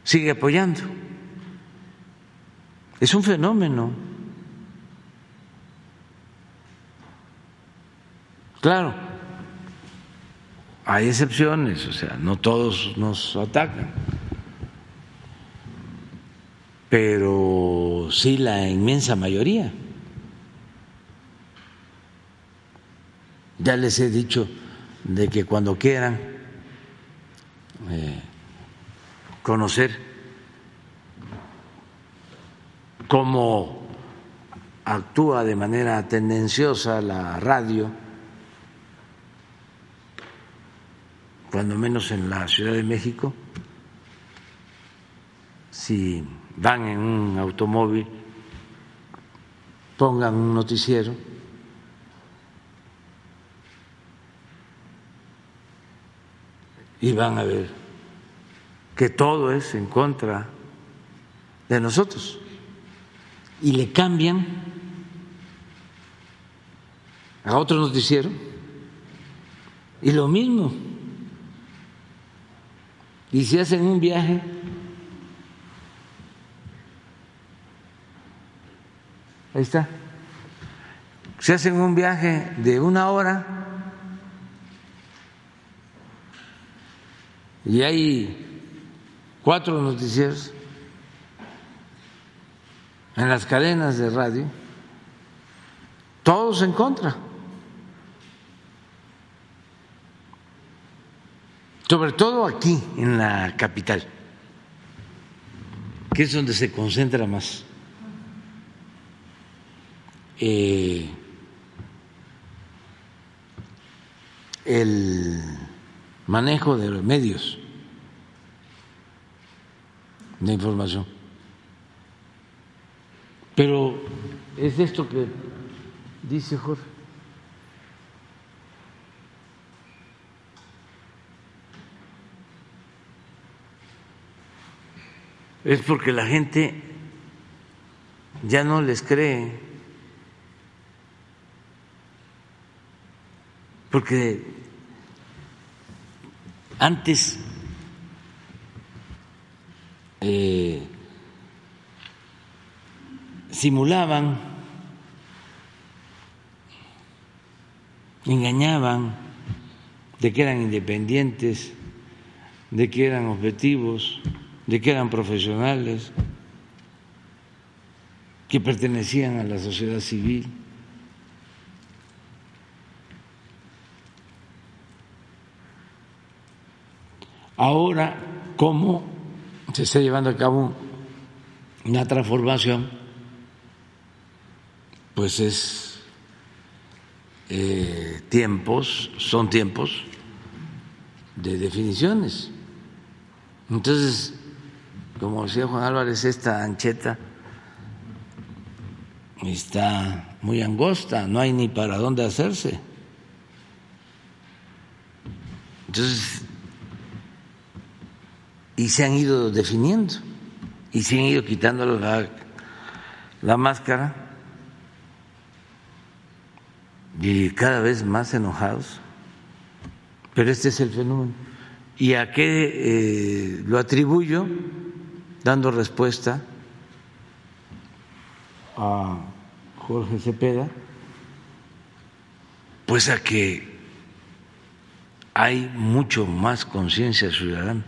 sigue apoyando. Es un fenómeno. Claro, hay excepciones, o sea, no todos nos atacan, pero sí la inmensa mayoría. Ya les he dicho de que cuando quieran eh, conocer cómo actúa de manera tendenciosa la radio, cuando menos en la Ciudad de México, si van en un automóvil, pongan un noticiero y van a ver que todo es en contra de nosotros y le cambian. A otro noticiero. Y lo mismo. Y si hacen un viaje, ahí está, si hacen un viaje de una hora. Y hay cuatro noticieros, en las cadenas de radio, todos en contra. Sobre todo aquí, en la capital, que es donde se concentra más eh, el manejo de los medios de información. Pero es esto que dice Jorge. Es porque la gente ya no les cree, porque antes eh, simulaban, engañaban de que eran independientes, de que eran objetivos, de que eran profesionales, que pertenecían a la sociedad civil. Ahora, ¿cómo se está llevando a cabo una transformación? Pues es eh, tiempos, son tiempos de definiciones. Entonces, como decía Juan Álvarez, esta ancheta está muy angosta, no hay ni para dónde hacerse. Entonces, y se han ido definiendo, y se han ido quitando la, la máscara y cada vez más enojados. Pero este es el fenómeno. ¿Y a qué eh, lo atribuyo? Dando respuesta a Jorge Cepeda, pues a que hay mucho más conciencia ciudadana.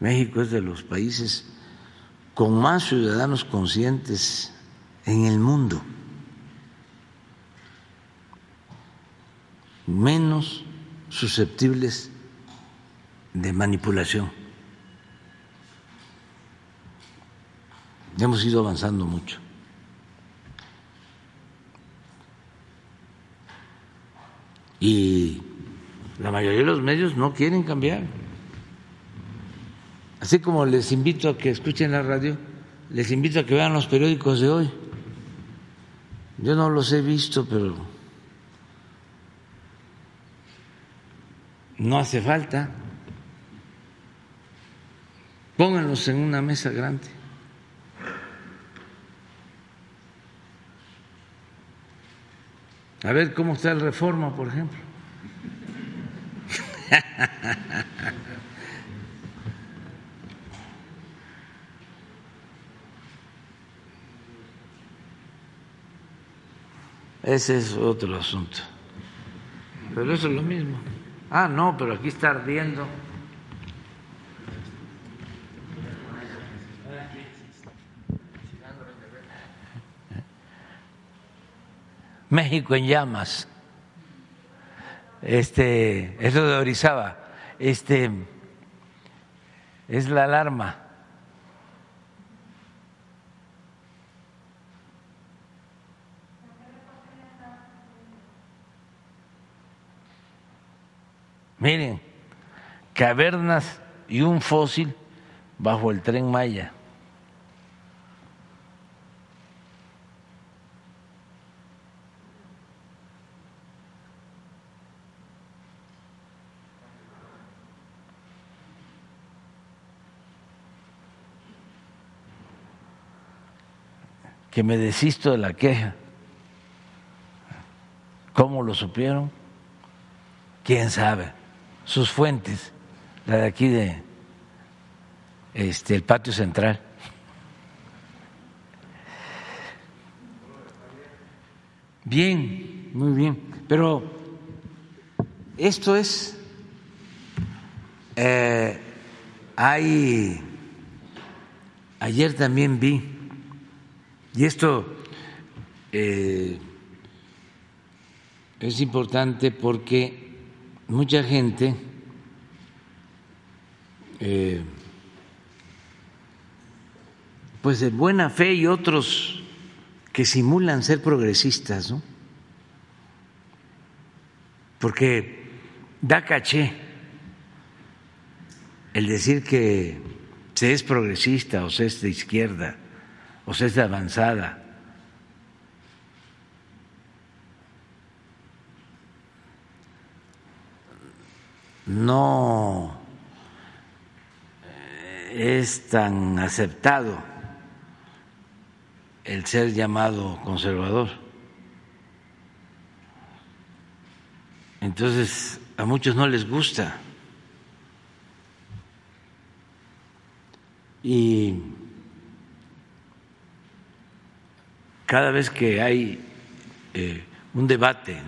México es de los países con más ciudadanos conscientes en el mundo, menos susceptibles de manipulación. Hemos ido avanzando mucho. Y la mayoría de los medios no quieren cambiar. Así como les invito a que escuchen la radio, les invito a que vean los periódicos de hoy. Yo no los he visto, pero no hace falta. Pónganlos en una mesa grande. A ver cómo está el reforma, por ejemplo. (laughs) Ese es otro asunto. Pero eso es lo mismo. Ah, no, pero aquí está ardiendo. México en llamas. Este, eso de Orizaba. Este es la alarma. Miren, cavernas y un fósil bajo el tren Maya. que me desisto de la queja. ¿Cómo lo supieron? ¿Quién sabe? Sus fuentes, la de aquí de este el patio central. Bien, muy bien. Pero esto es, eh, hay, ayer también vi, y esto eh, es importante porque mucha gente eh, pues de buena fe y otros que simulan ser progresistas, ¿no? Porque da caché el decir que se es progresista o se es de izquierda o se es de avanzada. No es tan aceptado el ser llamado conservador. Entonces, a muchos no les gusta. Y cada vez que hay eh, un debate,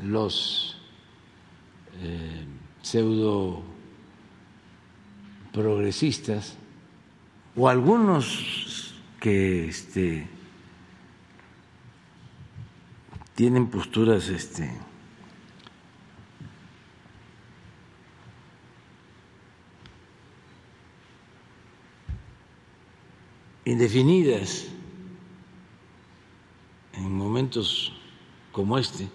los eh, pseudo progresistas. O algunos que este, tienen posturas este, indefinidas en momentos como este,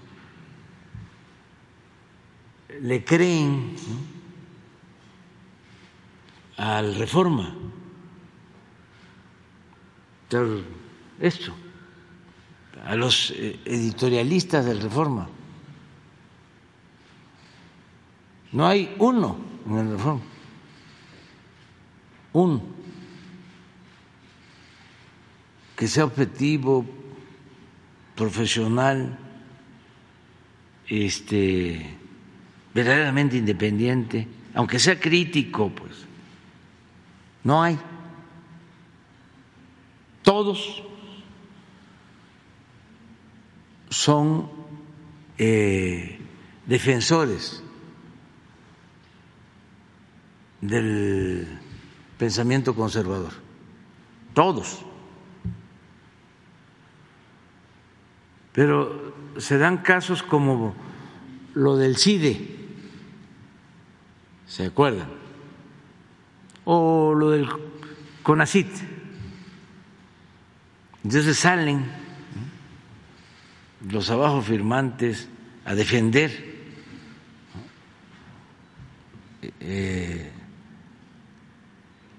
le creen al reforma. Esto, a los eh, editorialistas del Reforma. No hay uno en el Reforma, un que sea objetivo, profesional, este, verdaderamente independiente, aunque sea crítico, pues, no hay. Todos son eh, defensores del pensamiento conservador, todos. Pero se dan casos como lo del CIDE, ¿se acuerdan? O lo del CONACIT. Entonces salen los abajo firmantes a defender eh,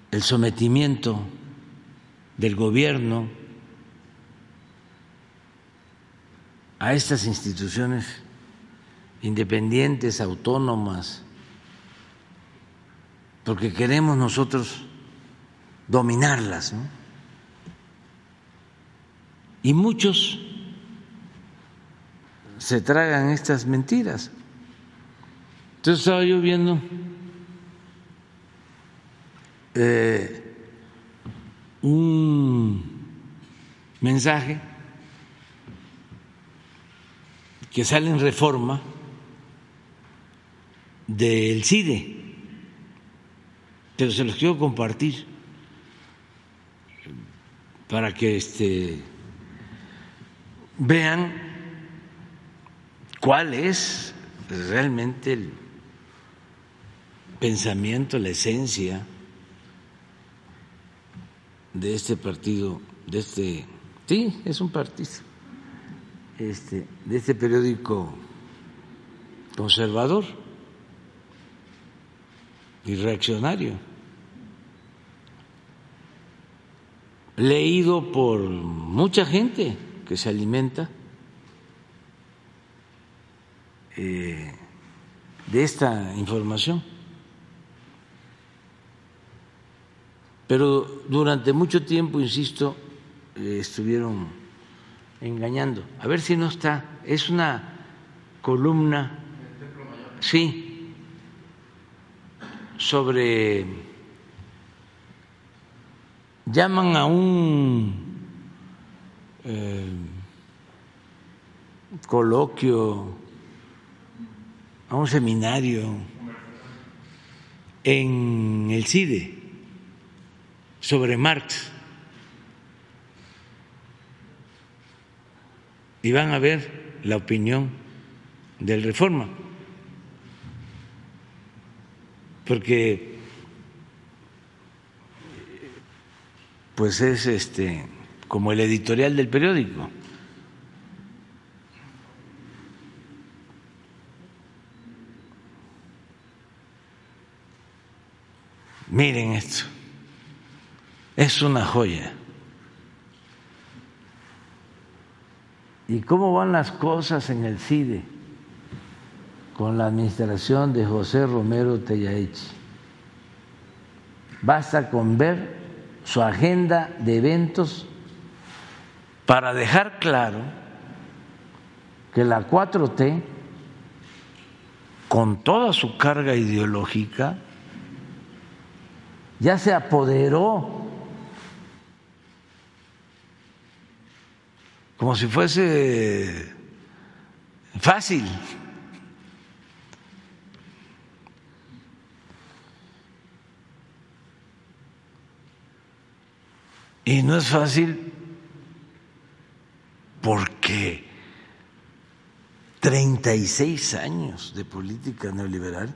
el sometimiento del gobierno a estas instituciones independientes, autónomas, porque queremos nosotros dominarlas. ¿no? Y muchos se tragan estas mentiras. Entonces estaba yo viendo eh, un mensaje que sale en reforma del CIDE, pero se los quiero compartir para que este, vean cuál es realmente el pensamiento, la esencia de este partido, de este, sí, es un partido, este, de este periódico conservador y reaccionario, leído por mucha gente que se alimenta eh, de esta información. Pero durante mucho tiempo, insisto, eh, estuvieron engañando. A ver si no está. Es una columna. Sí. Sobre. Llaman a un eh, coloquio, a un seminario en el CIDE sobre Marx. Y van a ver la opinión del Reforma. Porque pues es este como el editorial del periódico. Miren esto es una joya. ¿Y cómo van las cosas en el CIDE con la administración de José Romero Tellaechi? Basta con ver su agenda de eventos para dejar claro que la 4T, con toda su carga ideológica, ya se apoderó como si fuese fácil. Y no es fácil porque 36 años de política neoliberal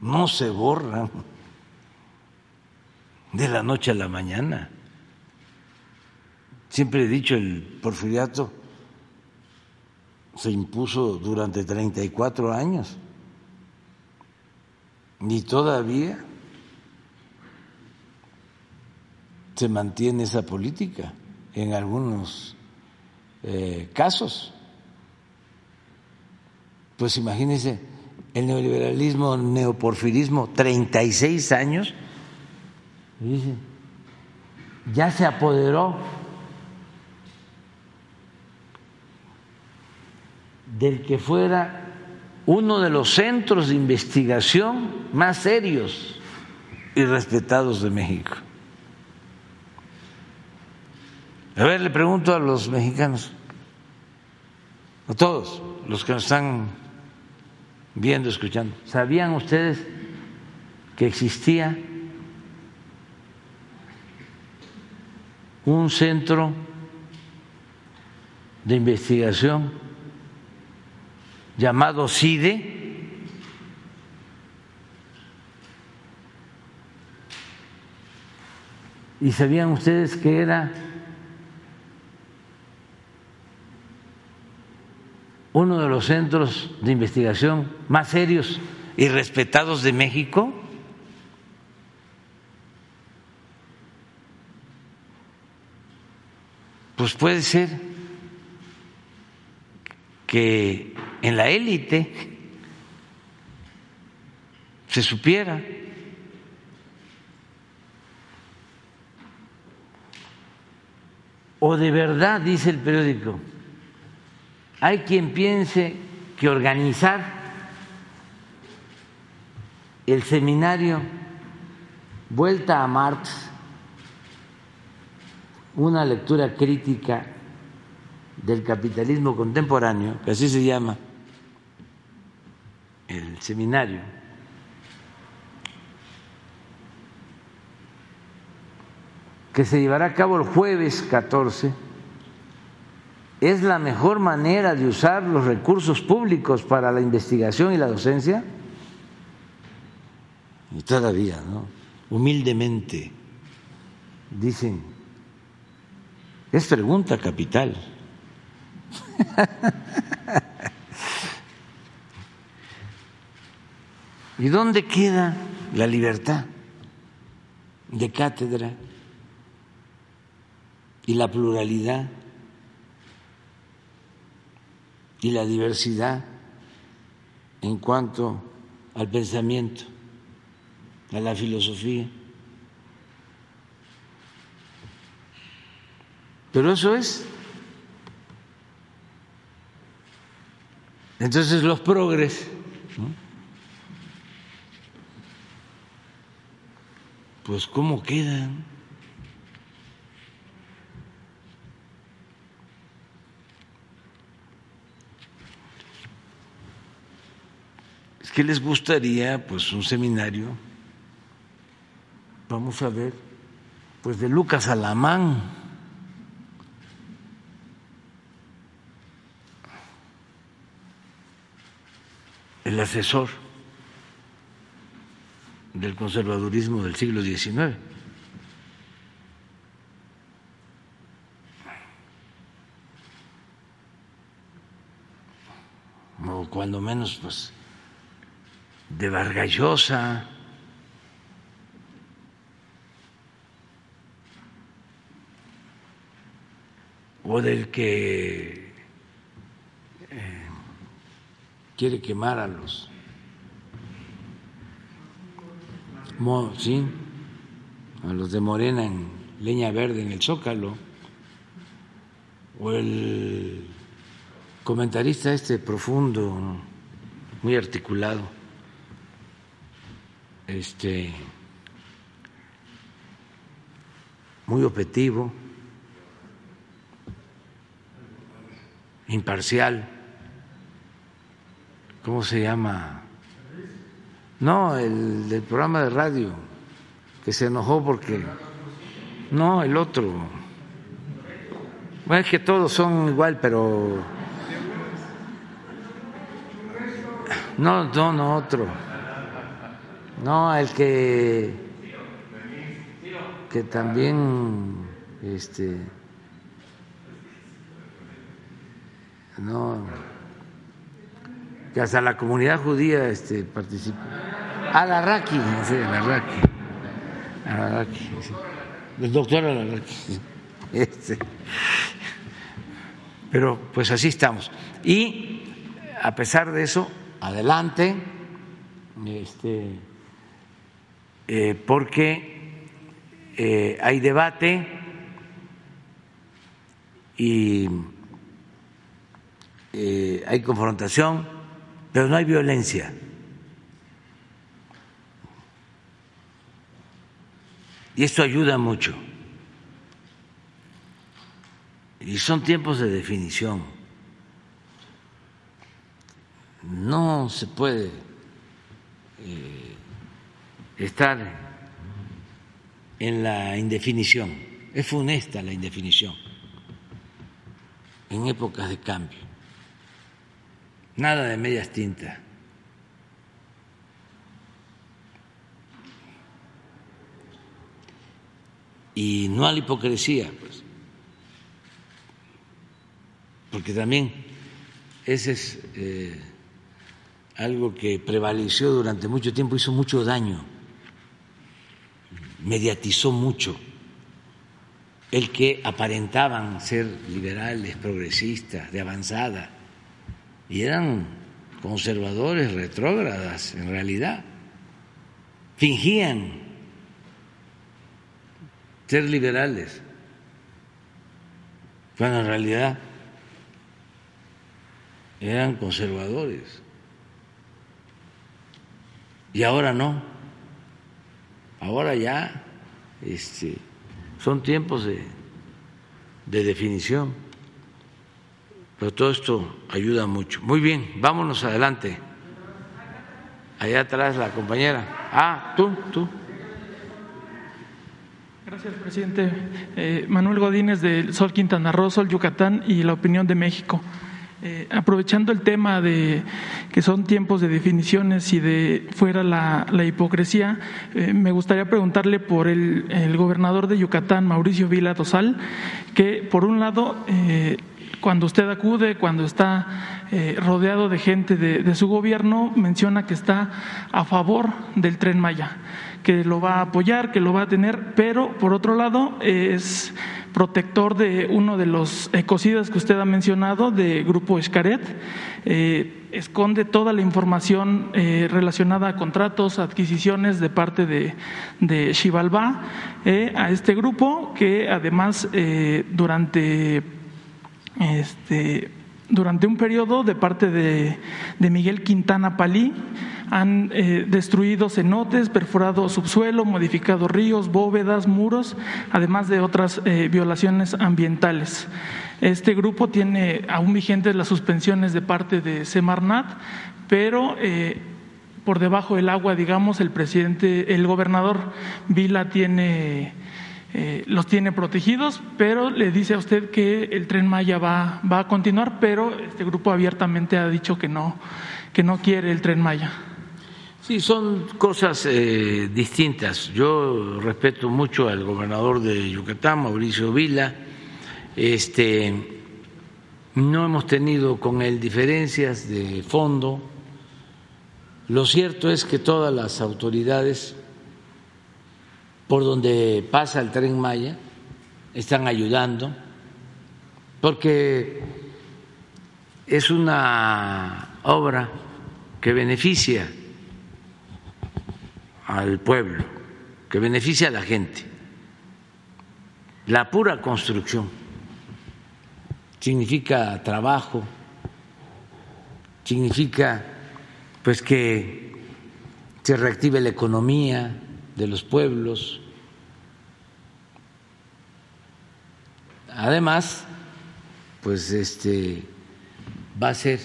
no se borran de la noche a la mañana. Siempre he dicho, el porfiriato se impuso durante 34 años y todavía se mantiene esa política en algunos eh, casos. Pues imagínense, el neoliberalismo, neoporfirismo, 36 años, ya se apoderó del que fuera uno de los centros de investigación más serios y respetados de México. A ver, le pregunto a los mexicanos, a todos los que nos están viendo, escuchando, ¿sabían ustedes que existía un centro de investigación llamado CIDE, ¿Y sabían ustedes que era uno de los centros de investigación más serios y respetados de México? Pues puede ser que en la élite se supiera. o de verdad, dice el periódico, hay quien piense que organizar el seminario Vuelta a Marx, una lectura crítica del capitalismo contemporáneo, que así se llama el seminario, que se llevará a cabo el jueves 14, es la mejor manera de usar los recursos públicos para la investigación y la docencia? Y todavía, ¿no? Humildemente dicen, es pregunta capital. (laughs) ¿Y dónde queda la libertad de cátedra y la pluralidad y la diversidad en cuanto al pensamiento, a la filosofía? Pero eso es Entonces los progres, pues ¿cómo quedan? Que les gustaría pues un seminario, vamos a ver, pues de Lucas Alamán. el asesor del conservadurismo del siglo XIX. O cuando menos, pues, de Vargallosa. O del que quiere quemar a los sí, a los de Morena en leña verde en el Zócalo, o el comentarista este profundo, muy articulado, este muy objetivo, imparcial. ¿cómo se llama? No, el del programa de radio, que se enojó porque... No, el otro. Bueno, es que todos son igual, pero... No, no, no, otro. No, el que... que también... este... No que hasta la comunidad judía este, participa. Alarraqui, sí, Alarraqui. Alarraqui. El doctor Alarraqui. (laughs) Este. Pero pues así estamos. Y a pesar de eso, adelante, este, eh, porque eh, hay debate y eh, hay confrontación pero no hay violencia. Y esto ayuda mucho. Y son tiempos de definición. No se puede eh, estar en la indefinición. Es funesta la indefinición en épocas de cambio. Nada de medias tintas. Y no a la hipocresía, pues. Porque también ese es eh, algo que prevaleció durante mucho tiempo, hizo mucho daño, mediatizó mucho el que aparentaban ser liberales, progresistas, de avanzada, y eran conservadores, retrógradas en realidad. Fingían ser liberales. cuando en realidad eran conservadores. Y ahora no. Ahora ya este, son tiempos de, de definición. Pero todo esto ayuda mucho. Muy bien, vámonos adelante. Allá atrás la compañera. Ah, tú, tú. Gracias, presidente. Eh, Manuel Godínez del Sol Quintana Roo, Sol Yucatán y la opinión de México. Eh, aprovechando el tema de que son tiempos de definiciones y de fuera la, hipocresía, eh, me gustaría preguntarle por el, gobernador de Yucatán, Mauricio Vila Dosal, que por un lado, eh, cuando usted acude, cuando está rodeado de gente de su gobierno, menciona que está a favor del tren Maya que lo va a apoyar, que lo va a tener, pero por otro lado es protector de uno de los ecocidas que usted ha mencionado, de Grupo Escaret. Eh, esconde toda la información eh, relacionada a contratos, adquisiciones de parte de, de eh, a este grupo que además durante este durante un periodo de parte de, Miguel Quintana Palí han eh, destruido cenotes, perforado subsuelo, modificado ríos, bóvedas, muros, además de otras eh, violaciones ambientales. Este grupo tiene aún vigentes las suspensiones de parte de Semarnat, pero eh, por debajo del agua, digamos, el presidente, el gobernador Vila tiene eh, los tiene protegidos, pero le dice a usted que el tren Maya va, va a continuar, pero este grupo abiertamente ha dicho que no, que no quiere el tren Maya. Sí, son cosas eh, distintas. Yo respeto mucho al gobernador de Yucatán, Mauricio Vila. Este, no hemos tenido con él diferencias de fondo. Lo cierto es que todas las autoridades por donde pasa el tren Maya, están ayudando, porque es una obra que beneficia al pueblo, que beneficia a la gente. La pura construcción significa trabajo, significa pues que se reactive la economía, de los pueblos. Además, pues este va a ser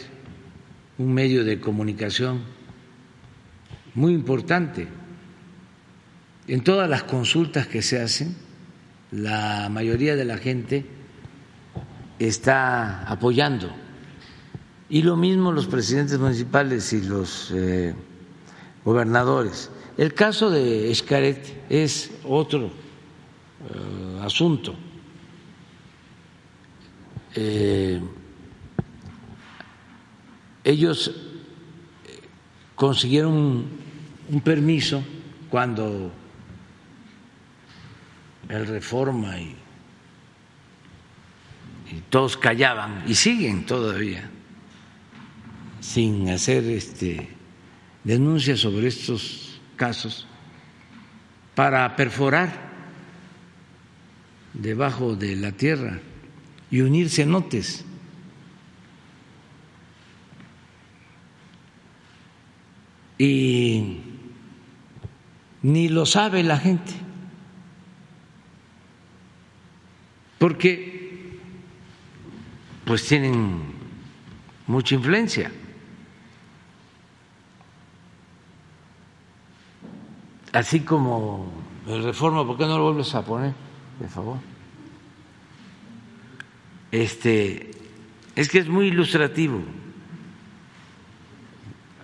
un medio de comunicación muy importante. En todas las consultas que se hacen, la mayoría de la gente está apoyando. Y lo mismo los presidentes municipales y los eh, gobernadores. El caso de Escaret es otro eh, asunto. Eh, ellos consiguieron un, permiso cuando el reforma y, y, todos callaban y siguen todavía sin hacer este denuncias sobre estos casos para perforar debajo de la tierra y unir cenotes. Y ni lo sabe la gente, porque pues tienen mucha influencia. Así como el reforma, ¿por qué no lo vuelves a poner, de favor? Este, es que es muy ilustrativo.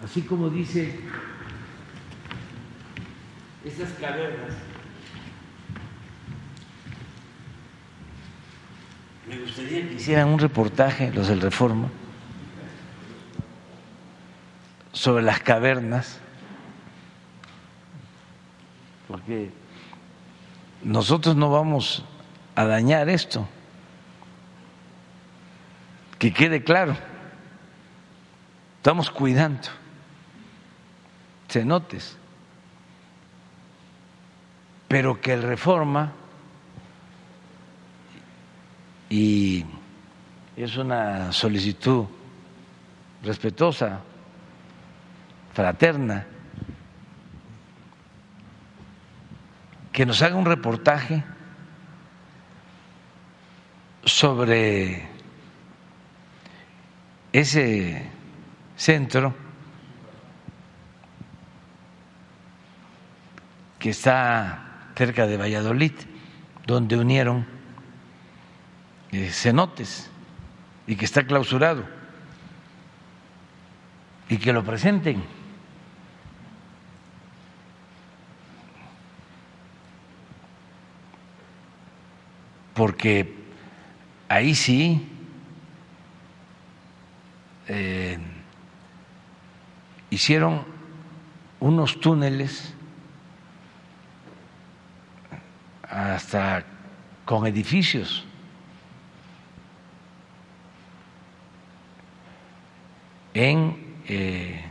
Así como dice esas cavernas. Me gustaría que hicieran un reportaje, los del Reforma, sobre las cavernas porque nosotros no vamos a dañar esto. Que quede claro, estamos cuidando cenotes, pero que el reforma y es una solicitud respetuosa, fraterna, que nos haga un reportaje sobre ese centro que está cerca de Valladolid, donde unieron eh, cenotes y que está clausurado y que lo presenten. Porque ahí sí eh, hicieron unos túneles hasta con edificios en eh,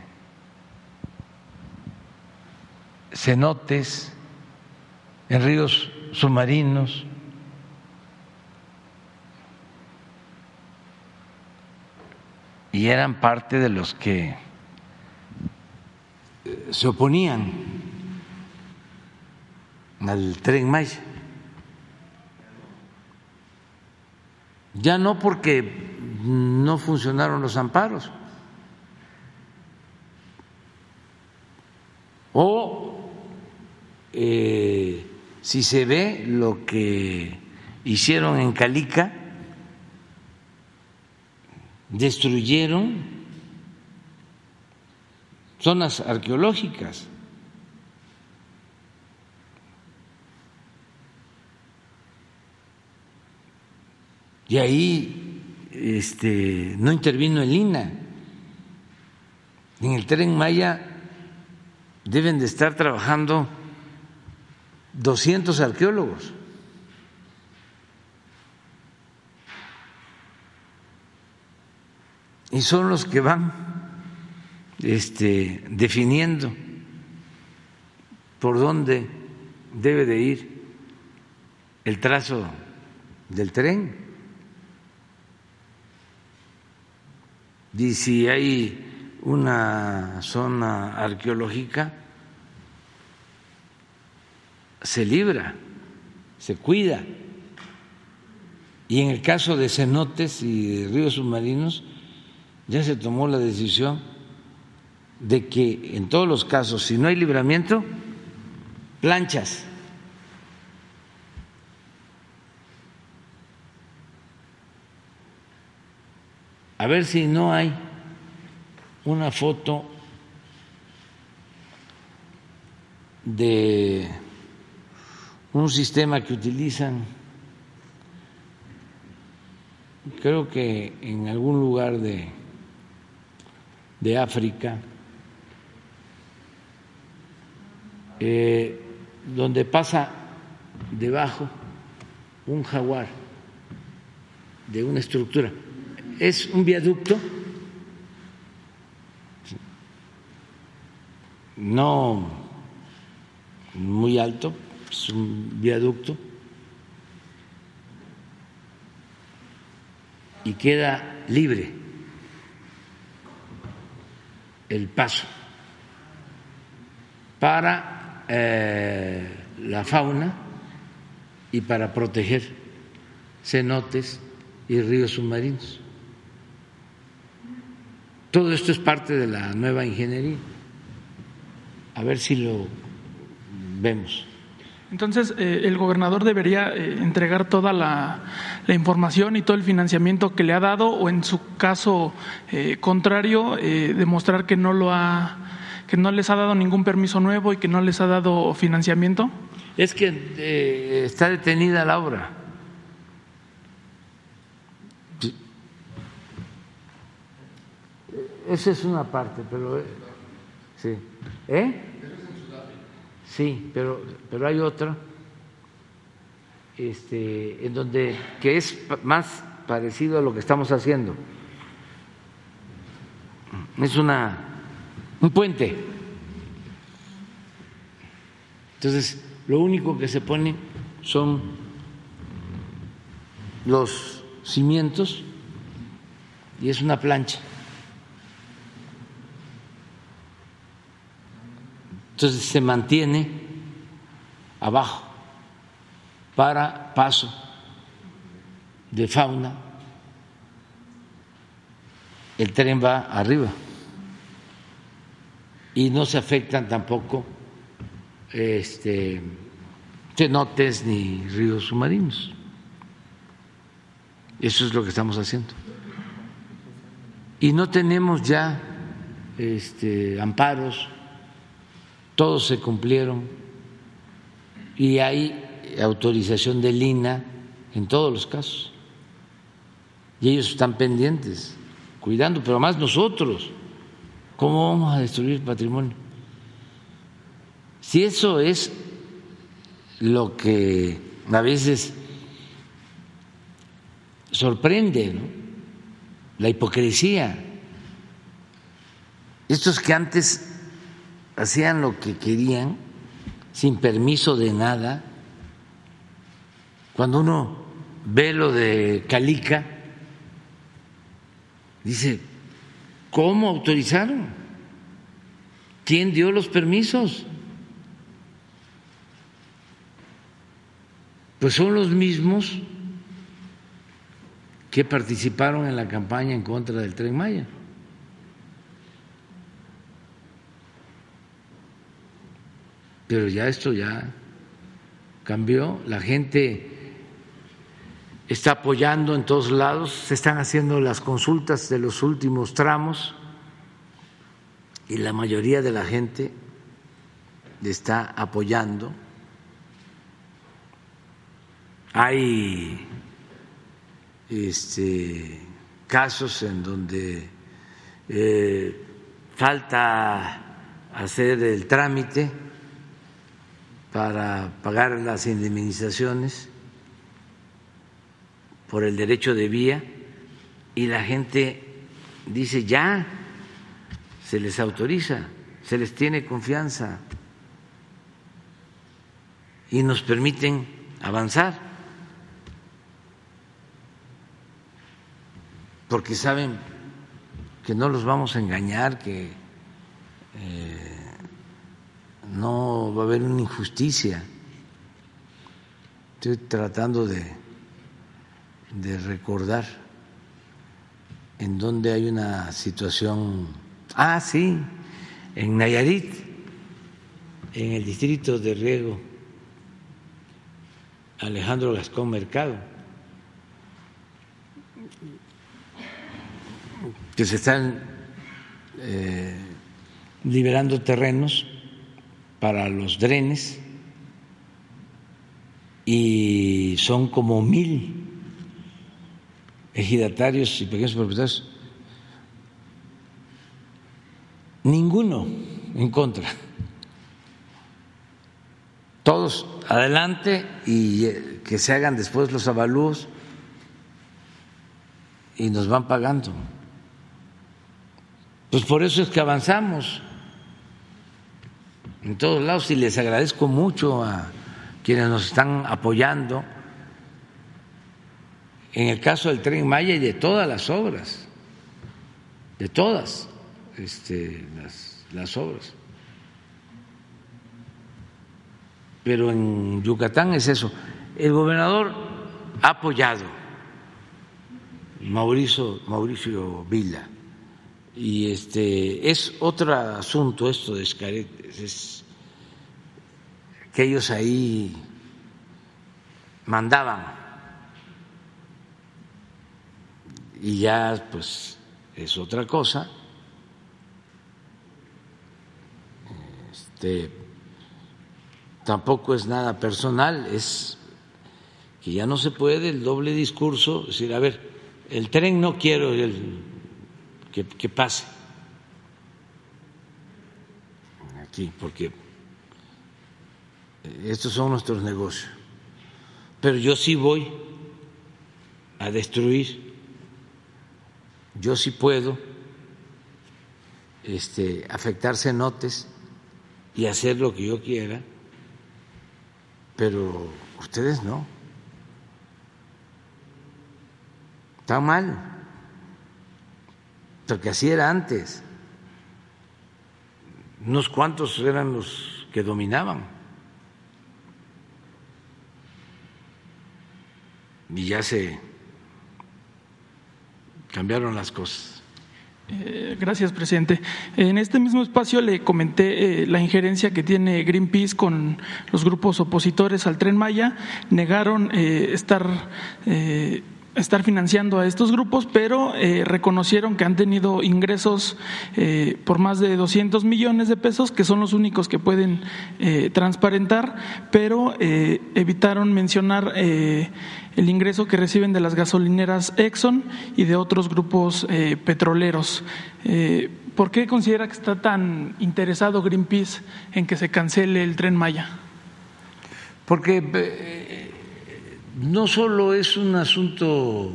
cenotes, en ríos submarinos. Y eran parte de los que eh, se oponían al tren Maya. Ya no porque no funcionaron los amparos, O eh, si se ve lo que hicieron en Calica, destruyeron zonas arqueológicas. Y ahí este, no intervino el INA. En el tren Maya deben de estar trabajando 200 arqueólogos. Y son los que van este, definiendo por dónde debe de ir el trazo del tren. Y si hay una zona arqueológica, se libra, se cuida. Y en el caso de cenotes y de ríos submarinos, ya se tomó la decisión de que en todos los casos, si no hay libramiento, planchas. A ver si no hay una foto de un sistema que utilizan, creo que en algún lugar de, de África, eh, donde pasa debajo un jaguar de una estructura. Es un viaducto. No muy alto, es un viaducto, y queda libre el paso para eh, la fauna y para proteger cenotes y ríos submarinos. Todo esto es parte de la nueva ingeniería a ver si lo vemos. Entonces, eh, el gobernador debería eh, entregar toda la, información y todo el financiamiento que le ha dado, o en su caso eh, contrario, demostrar que no lo ha, que no les ha dado ningún permiso nuevo y que no les ha dado financiamiento. Es que está detenida la obra. Esa es una parte, pero sí. ¿Eh? Sí, pero, pero hay otra este, en donde que es más parecido a lo que estamos haciendo. Es una un puente. Entonces, lo único que se pone son los cimientos y es una plancha. Entonces se mantiene abajo para paso de fauna. El tren va arriba y no se afectan tampoco este, cenotes ni ríos submarinos. Eso es lo que estamos haciendo. Y no tenemos ya este, amparos, todos se cumplieron y hay autorización de Lina en todos los casos. Y ellos están pendientes, cuidando, pero más nosotros. ¿Cómo vamos a destruir patrimonio? Si eso es lo que a veces sorprende, ¿no? la hipocresía. Estos que antes hacían lo que querían, sin permiso de nada, cuando uno ve lo de Calica, dice, ¿cómo autorizaron? ¿Quién dio los permisos? Pues son los mismos que participaron en la campaña en contra del tren Maya. Pero ya esto ya cambió, la gente está apoyando en todos lados, se están haciendo las consultas de los últimos tramos. Y la mayoría de la gente está apoyando. Hay este, casos en donde eh, falta hacer el trámite para pagar las indemnizaciones por el derecho de vía y la gente dice ya, se les autoriza, se les tiene confianza y nos permiten avanzar. porque saben que no los vamos a engañar, que eh, no va a haber una injusticia. Estoy tratando de, de recordar en donde hay una situación. Ah, sí, en Nayarit, en el distrito de Riego, Alejandro Gascón Mercado que se están eh, liberando terrenos para los drenes y son como mil ejidatarios y pequeños propietarios. Ninguno en contra. Todos adelante y eh, que se hagan después los avalúos y nos van pagando. Pues por eso es que avanzamos en todos lados y les agradezco mucho a quienes nos están apoyando en el caso del tren Maya y de todas las obras, de todas este, las, las obras. Pero en Yucatán es eso. El gobernador ha apoyado, Mauricio, Mauricio Vila, y este es otro asunto esto de Escaret, es que ellos ahí mandaban y ya pues es otra cosa. Este, tampoco es nada personal, es que ya no se puede el doble discurso, decir, a ver, el tren no quiero, el que, pase aquí, porque estos son nuestros negocios. Pero yo sí voy a destruir, yo sí puedo este, afectar cenotes y hacer lo que yo quiera, pero ustedes no. Está mal, porque así era antes. Unos cuantos eran los que dominaban. Y ya se cambiaron las cosas. Eh, gracias, presidente. En este mismo espacio le comenté eh, la injerencia que tiene Greenpeace con los grupos opositores al tren Maya. Negaron eh, estar estar financiando a estos grupos, pero eh, reconocieron que han tenido ingresos eh, por más de 200 millones de pesos, que son los únicos que pueden eh, transparentar, pero evitaron mencionar el ingreso que reciben de las gasolineras Exxon y de otros grupos petroleros. ¿Por qué considera que está tan interesado Greenpeace en que se cancele el tren Maya? Porque no solo es un asunto,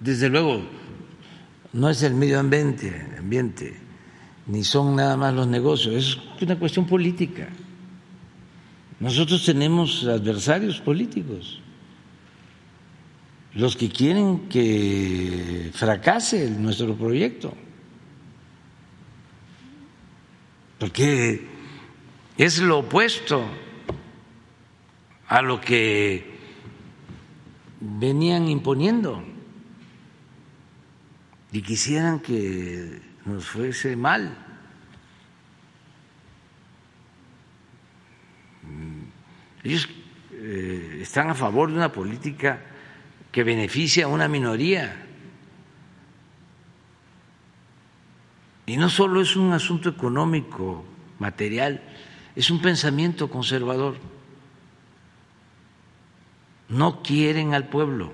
desde luego, no es el medio ambiente, ambiente, ni son nada más los negocios, es una cuestión política. Nosotros tenemos adversarios políticos, los que quieren que fracase nuestro proyecto, porque es lo opuesto a lo que venían imponiendo y quisieran que nos fuese mal. Ellos eh, están a favor de una política que beneficia a una minoría. Y no solo es un asunto económico, material, es un pensamiento conservador no quieren al pueblo,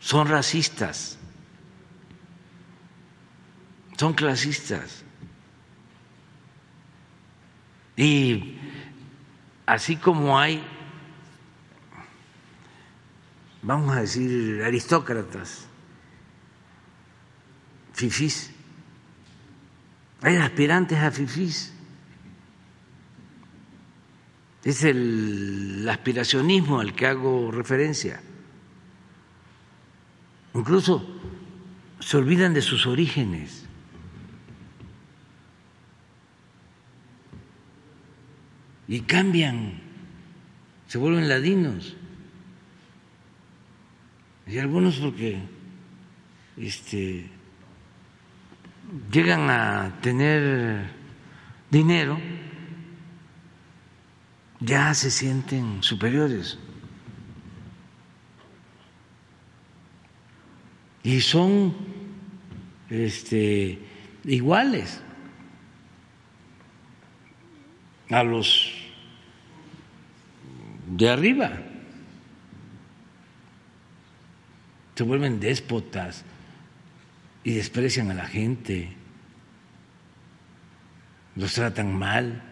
son racistas, son clasistas. Y así como hay, vamos a decir, aristócratas, fifís, hay aspirantes a fifís es el aspiracionismo al que hago referencia. Incluso se olvidan de sus orígenes. Y cambian, se vuelven ladinos. Y algunos porque este, llegan a tener dinero ya se sienten superiores. Y son este, iguales a los de arriba. Se vuelven déspotas y desprecian a la gente, los tratan mal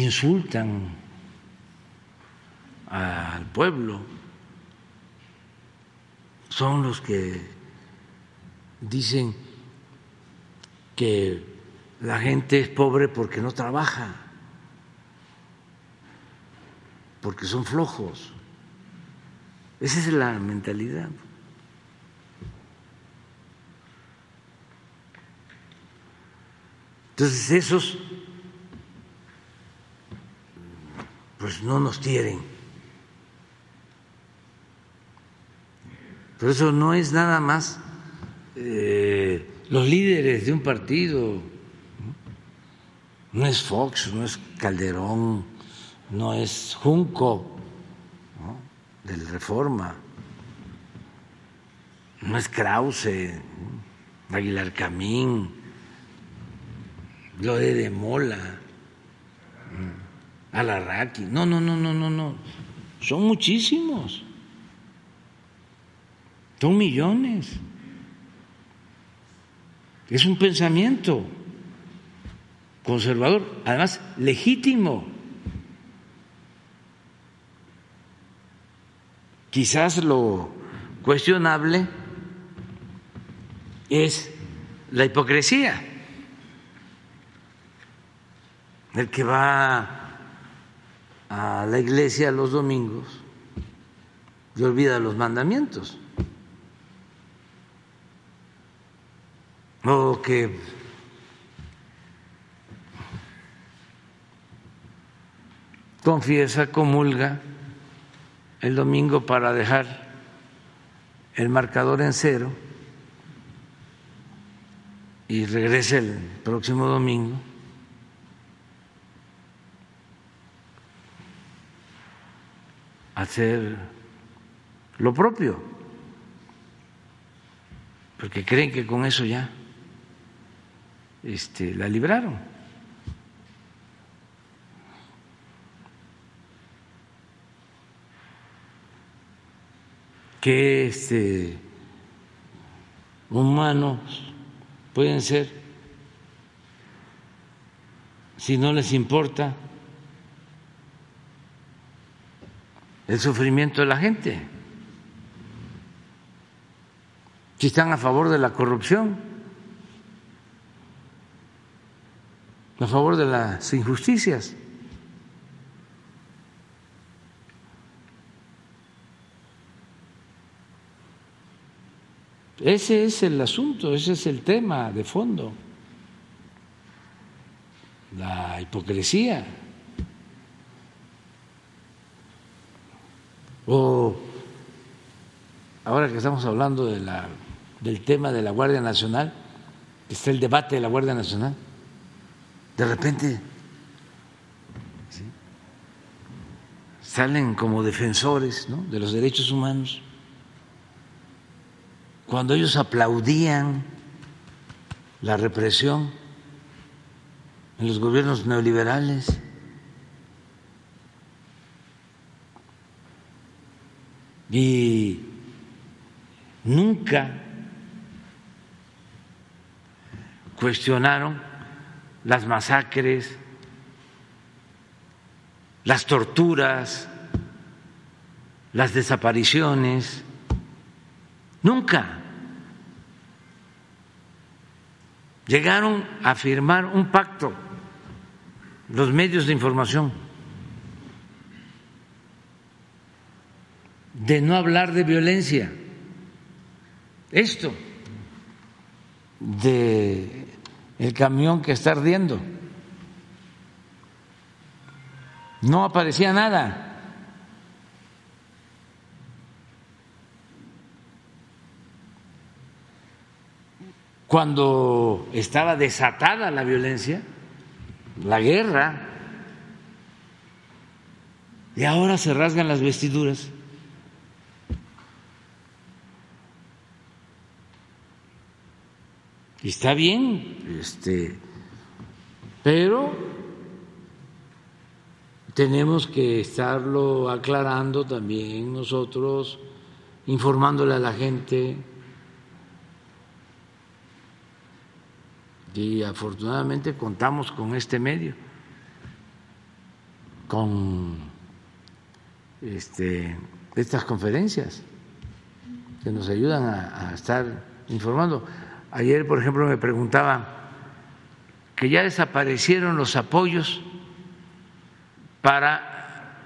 insultan al pueblo, son los que dicen que la gente es pobre porque no trabaja, porque son flojos. Esa es la mentalidad. Entonces esos pues no nos quieren. Por eso no es nada más eh, los líderes de un partido, no es Fox, no es Calderón, no es Junco del Reforma, no es Krause, Aguilar Camín, lo de Mola Alarraqui. No, no, no, no, no, no. Son muchísimos. Son millones. Es un pensamiento conservador, además legítimo. Quizás lo cuestionable es la hipocresía. El que va a la iglesia los domingos y olvida los mandamientos. O que confiesa, comulga el domingo para dejar el marcador en cero y regrese el próximo domingo. Hacer lo propio, porque creen que con eso ya este, la libraron. Que este, humanos pueden ser si no les importa el sufrimiento de la gente, si están a favor de la corrupción, a favor de las injusticias. Ese es el asunto, ese es el tema de fondo, la hipocresía. O ahora que estamos hablando de la, del tema de la Guardia Nacional, está el debate de la Guardia Nacional, de repente salen como defensores de los derechos humanos, cuando ellos aplaudían la represión en los gobiernos neoliberales. Y nunca cuestionaron las masacres, las torturas, las desapariciones. Nunca. Llegaron a firmar un pacto los medios de información de no hablar de violencia. Esto de el camión que está ardiendo. No aparecía nada. Cuando estaba desatada la violencia, la guerra, y ahora se rasgan las vestiduras Y está bien, este, pero tenemos que estarlo aclarando también nosotros, informándole a la gente. Y afortunadamente contamos con este medio, con este, estas conferencias que nos ayudan a, a estar informando. Ayer, por ejemplo, me preguntaba que ya desaparecieron los apoyos para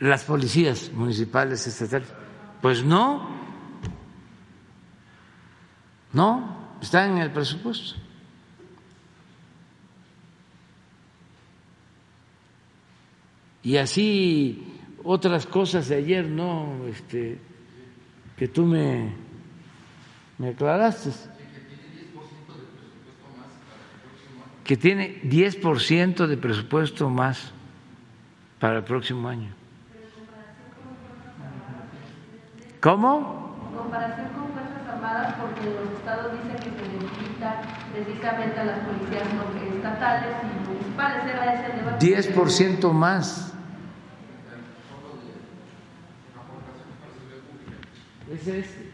las policías municipales estatales. Pues no, no, está en el presupuesto. Y así otras cosas de ayer, ¿no? Este, que tú me ¿Me aclaraste? Que tiene 10% de presupuesto más para el próximo año. ¿Cómo? En comparación con Fuerzas Armadas, porque los estados dicen que se necesita precisamente a las policías estatales y municipales. Era ese debate. 10% más. Ese es.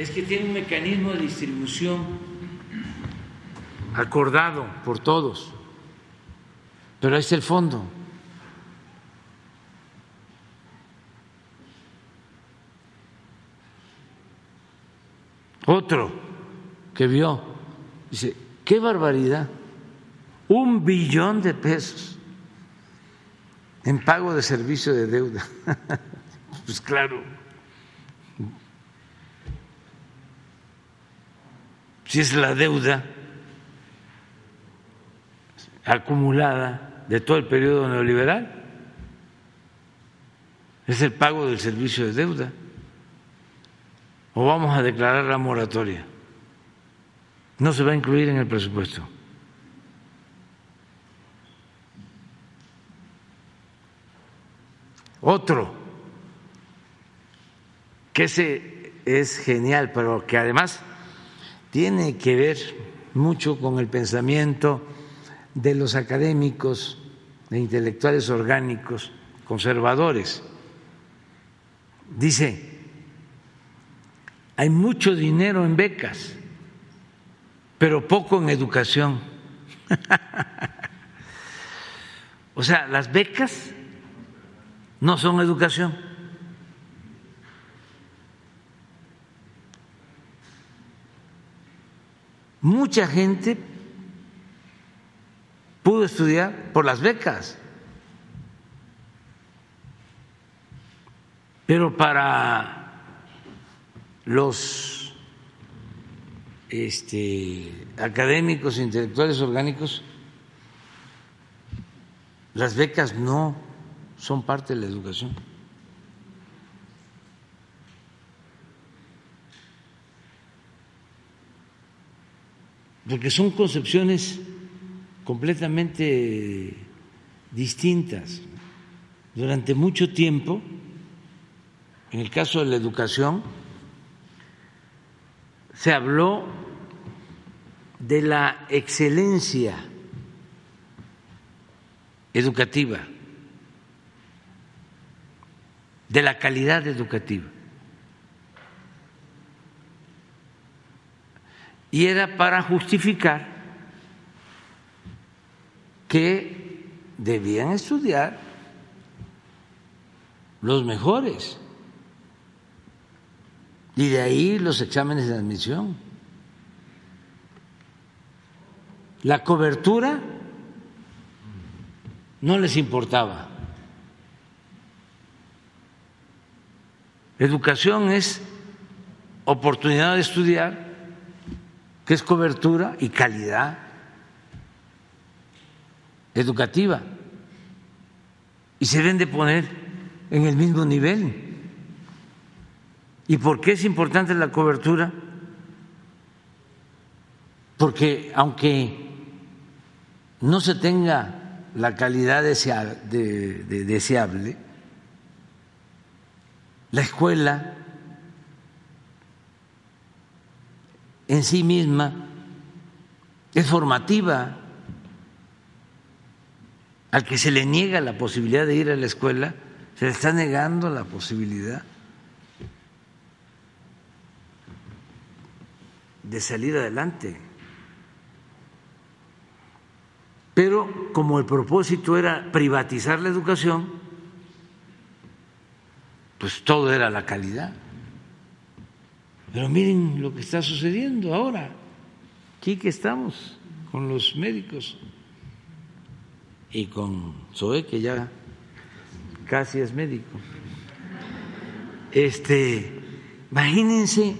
Es que tiene un mecanismo de distribución acordado por todos, pero ahí el fondo. Otro que vio, dice, qué barbaridad, un billón de pesos en pago de servicio de deuda. (laughs) pues claro, si es la deuda acumulada de todo el periodo neoliberal, es el pago del servicio de deuda. ¿O vamos a declarar la moratoria? No se va a incluir en el presupuesto. Otro, que ese es genial, pero que además tiene que ver mucho con el pensamiento de los académicos e intelectuales orgánicos conservadores. Dice, hay mucho dinero en becas, pero poco en educación. (laughs) o sea, las becas no son educación. Mucha gente pudo estudiar por las becas, pero para los este, académicos, intelectuales orgánicos, las becas no son parte de la educación. Porque son concepciones completamente distintas. Durante mucho tiempo, en el caso de la educación, se habló de la excelencia educativa de la calidad educativa. Y era para justificar que debían estudiar los mejores. Y de ahí los exámenes de admisión. La cobertura no les importaba. Educación es oportunidad de estudiar, que es cobertura y calidad educativa. Y se deben de poner en el mismo nivel. ¿Y por qué es importante la cobertura? Porque aunque no se tenga la calidad deseable, la escuela en sí misma es formativa. Al que se le niega la posibilidad de ir a la escuela, se le está negando la posibilidad de salir adelante. Pero como el propósito era privatizar la educación, pues todo era la calidad. Pero miren lo que está sucediendo ahora. Aquí que estamos con los médicos y con Zoe, que ya casi es médico. Este, imagínense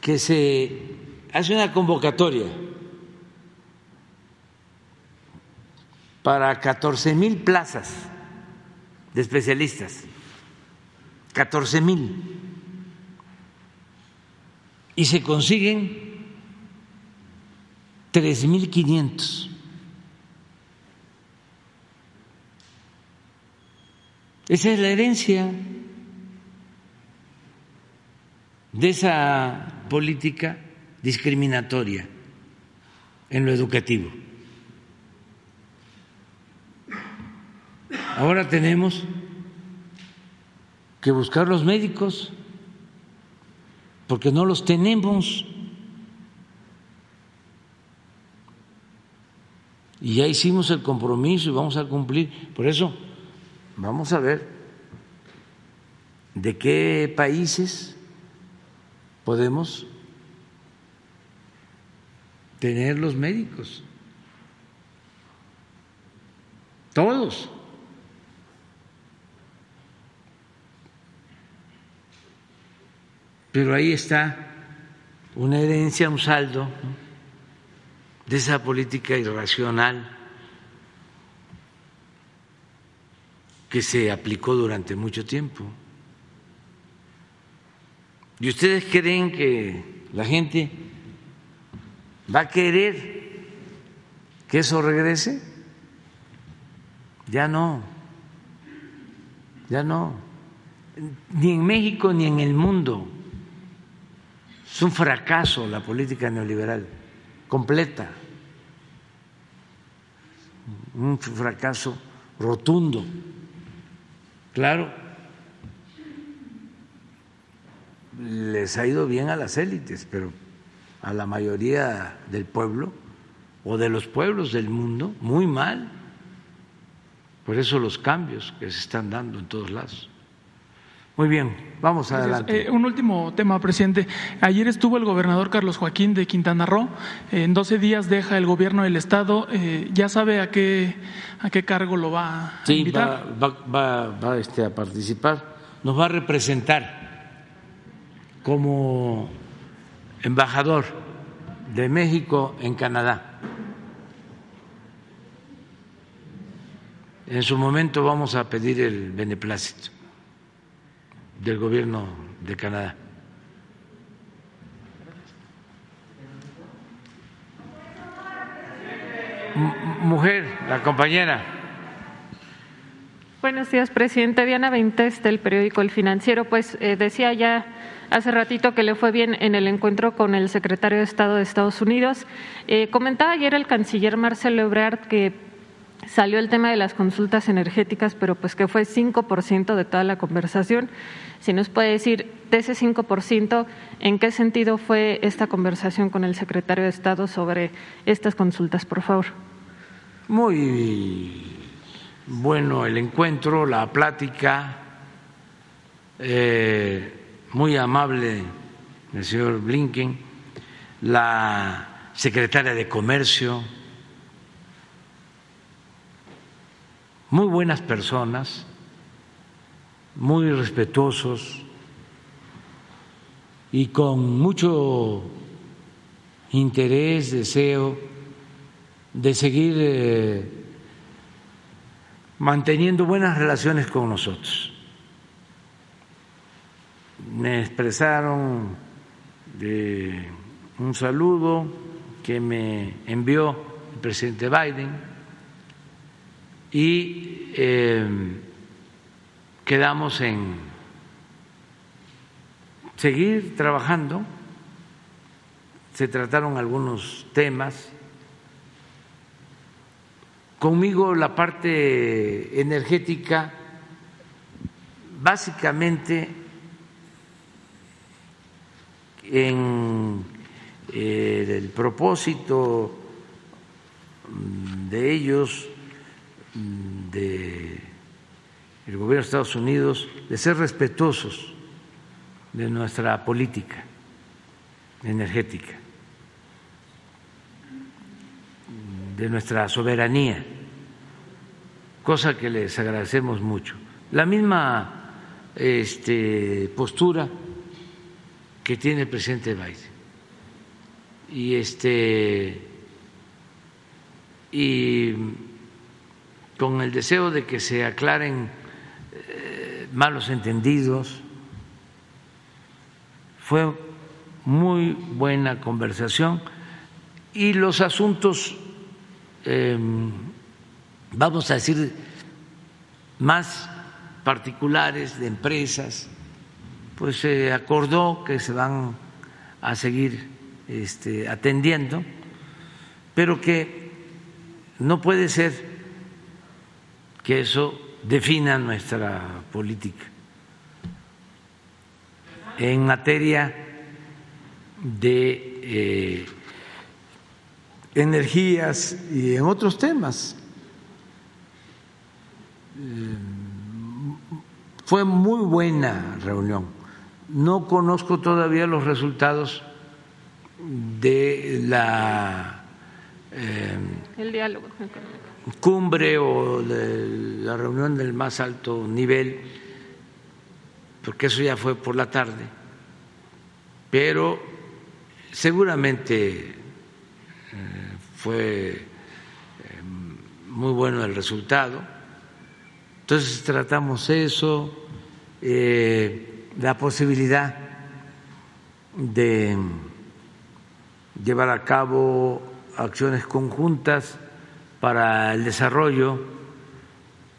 que se hace una convocatoria para 14 mil plazas de especialistas 14 mil y se consiguen 3.500. Esa es la herencia de esa política discriminatoria en lo educativo. Ahora tenemos que buscar los médicos, porque no los tenemos. Y ya hicimos el compromiso y vamos a cumplir. Por eso, vamos a ver de qué países podemos tener los médicos. Todos. Pero ahí está una herencia, un saldo de esa política irracional que se aplicó durante mucho tiempo. ¿Y ustedes creen que la gente va a querer que eso regrese? Ya no, ya no, ni en México ni en el mundo. Es un fracaso la política neoliberal, completa, un fracaso rotundo. Claro, les ha ido bien a las élites, pero a la mayoría del pueblo o de los pueblos del mundo muy mal. Por eso los cambios que se están dando en todos lados. Muy bien, vamos adelante. Eh, un último tema, presidente. Ayer estuvo el gobernador Carlos Joaquín de Quintana Roo. en 12 días deja el gobierno del Estado. Eh, ¿Ya sabe a qué, a qué cargo lo va a invitar? Sí, va, va, va este, a participar. Nos va a representar como embajador de México en Canadá. En su momento vamos a pedir el beneplácito del gobierno de Canadá. mujer, la compañera. Buenos días, presidente. Diana Veintes del periódico El Financiero. Pues eh, decía ya hace ratito que le fue bien en el encuentro con el secretario de Estado de Estados Unidos. Eh, comentaba ayer el canciller Marcelo Ebrard que salió el tema de las consultas energéticas, pero pues que fue 5% de toda la conversación. Si nos puede decir de ese 5%, ¿en qué sentido fue esta conversación con el secretario de Estado sobre estas consultas, por favor? Muy bueno el encuentro, la plática. Eh, muy amable el señor Blinken, la secretaria de Comercio, muy buenas personas, muy respetuosos y con mucho interés, deseo de seguir eh, manteniendo buenas relaciones con nosotros. Me expresaron de un saludo que me envió el presidente Biden y eh, quedamos en seguir trabajando. Se trataron algunos temas. Conmigo la parte energética básicamente en eh, el propósito de ellos, mm, de gobierno de Estados Unidos, de ser respetuosos de nuestra política energética, de nuestra soberanía, cosa que les agradecemos mucho. La misma este, postura que tiene el presidente Biden. Y este y con el deseo de que se aclaren eh, malos entendidos. Fue muy buena conversación y los asuntos, em, vamos a decir, más particulares de empresas, pues se acordó que se van a seguir este, atendiendo, pero que no puede ser que eso defina nuestra política en materia de eh, energías y en otros temas. Eh, fue muy buena reunión no conozco todavía los resultados de la eh, el diálogo cumbre o la reunión del más alto nivel, porque eso ya fue por la tarde, pero seguramente eh, fue eh, muy bueno el resultado. Entonces tratamos eso, la posibilidad de llevar a cabo acciones conjuntas para el desarrollo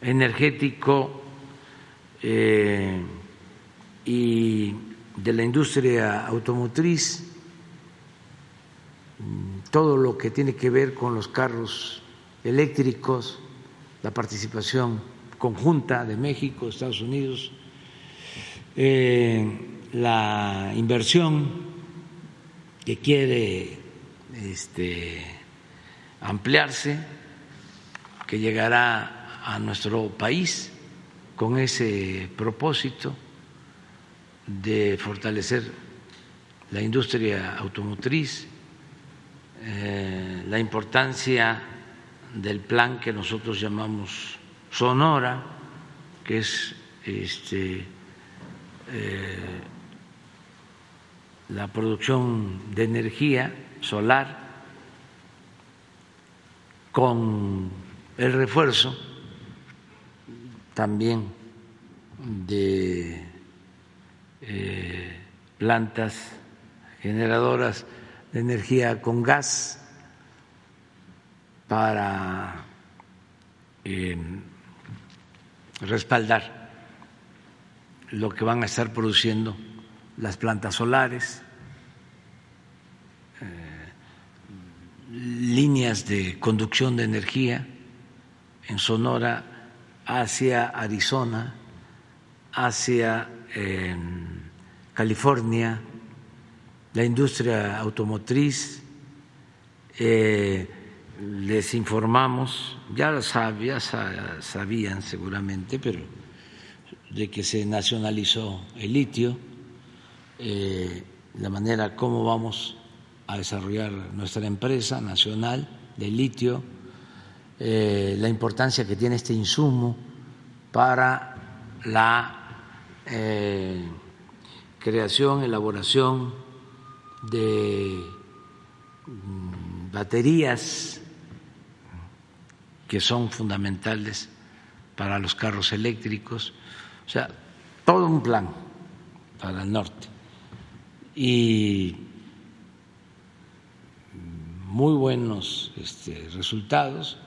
energético eh, y de la industria automotriz, todo lo que tiene que ver con los carros eléctricos, la participación conjunta de México, Estados Unidos, eh, la inversión que quiere este, ampliarse, llegará a nuestro país con ese propósito de fortalecer la industria automotriz, eh, la importancia del plan que nosotros llamamos Sonora, que es este, eh, la producción de energía solar con el refuerzo también de eh, plantas generadoras de energía con gas para eh, respaldar lo que van a estar produciendo las plantas solares, eh, líneas de conducción de energía en Sonora hacia Arizona, hacia em, California, la industria automotriz. Eh, les informamos, ya sabían seguramente, pero de que se nacionalizó el litio eh, la manera como vamos a desarrollar nuestra empresa nacional de litio, eh, la importancia que tiene este insumo para la eh, creación, elaboración de mm, baterías que son fundamentales para los carros eléctricos, o sea, todo un plan para el norte y muy buenos este, resultados.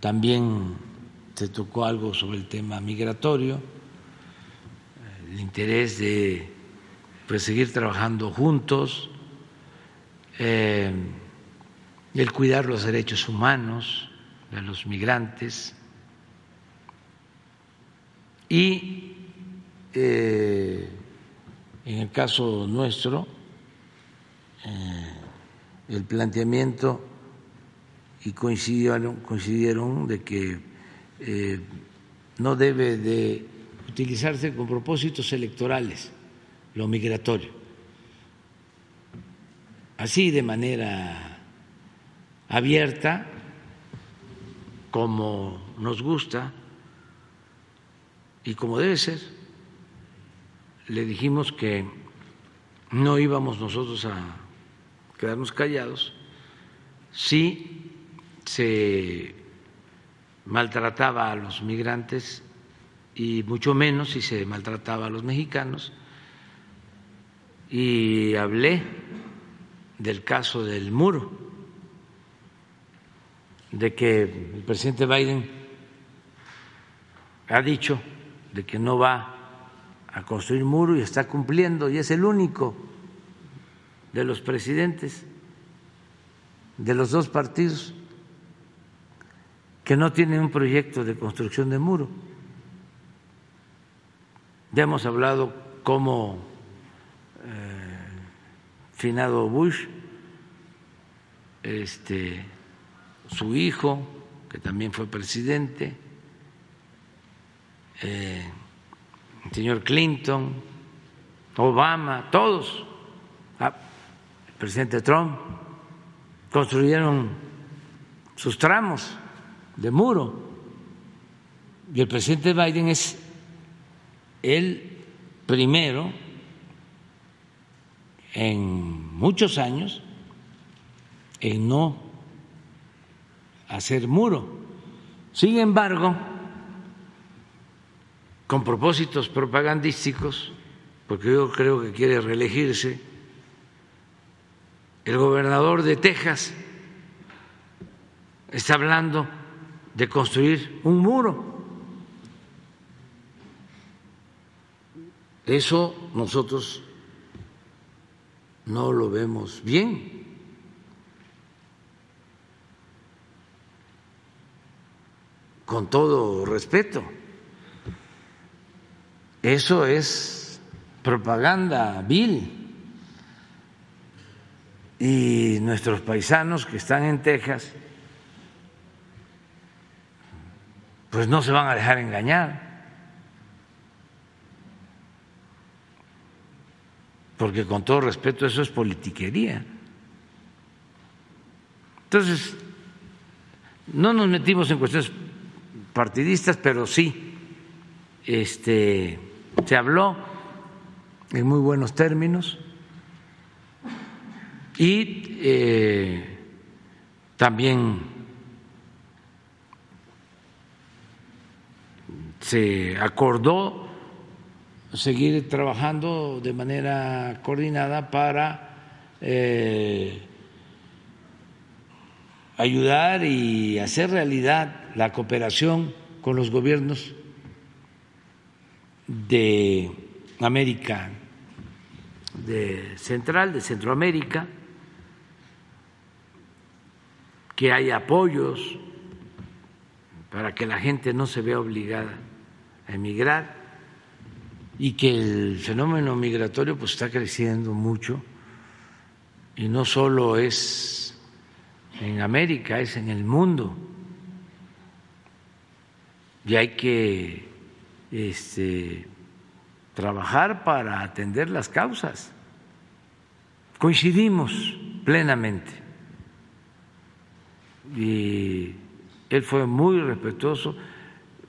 También se tocó algo sobre el tema migratorio, el interés de pues, seguir trabajando juntos, eh, el cuidar los derechos humanos de los migrantes y eh, en el caso nuestro, eh, el planteamiento y coincidieron, coincidieron de que eh, no debe de utilizarse con propósitos electorales lo migratorio, así de manera abierta, como nos gusta y como debe ser. Le dijimos que no íbamos nosotros a quedarnos callados si se maltrataba a los migrantes y mucho menos si se maltrataba a los mexicanos. Y hablé del caso del muro, de que el presidente Biden ha dicho de que no va a construir muro y está cumpliendo y es el único de los presidentes de los dos partidos que no tiene un proyecto de construcción de muro. Ya hemos hablado cómo eh, finado Bush, este, su hijo, que también fue presidente, eh, señor Clinton, Obama, todos presidente Trump, construyeron sus tramos de muro. Y el presidente Biden es el primero en muchos años en no hacer muro. Sin embargo, con propósitos propagandísticos, porque yo creo que quiere reelegirse, el gobernador de Texas está hablando de construir un muro. Eso nosotros no lo vemos bien. Con todo respeto. Eso es propaganda vil. Y nuestros paisanos que están en Texas, pues no se van a dejar engañar. Porque con todo respeto eso es politiquería. Entonces, no nos metimos en cuestiones partidistas, pero sí este, se habló en muy buenos términos y eh, también se acordó seguir trabajando de manera coordinada para eh, ayudar y hacer realidad la cooperación con los gobiernos de América de Central, de Centroamérica, que haya apoyos para que la gente no se vea obligada emigrar y que el fenómeno migratorio pues está creciendo mucho y no solo es en América, es en el mundo. Y hay que este, trabajar para atender las causas. Coincidimos plenamente. Y él fue muy respetuoso.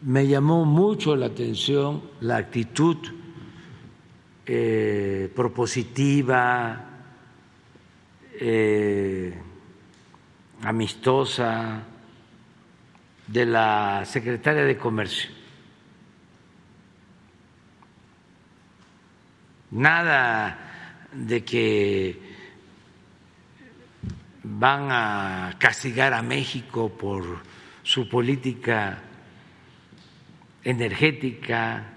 Me llamó mucho la atención la actitud eh, propositiva, eh, amistosa de la secretaria de Comercio. Nada de que van a castigar a México por su política energética,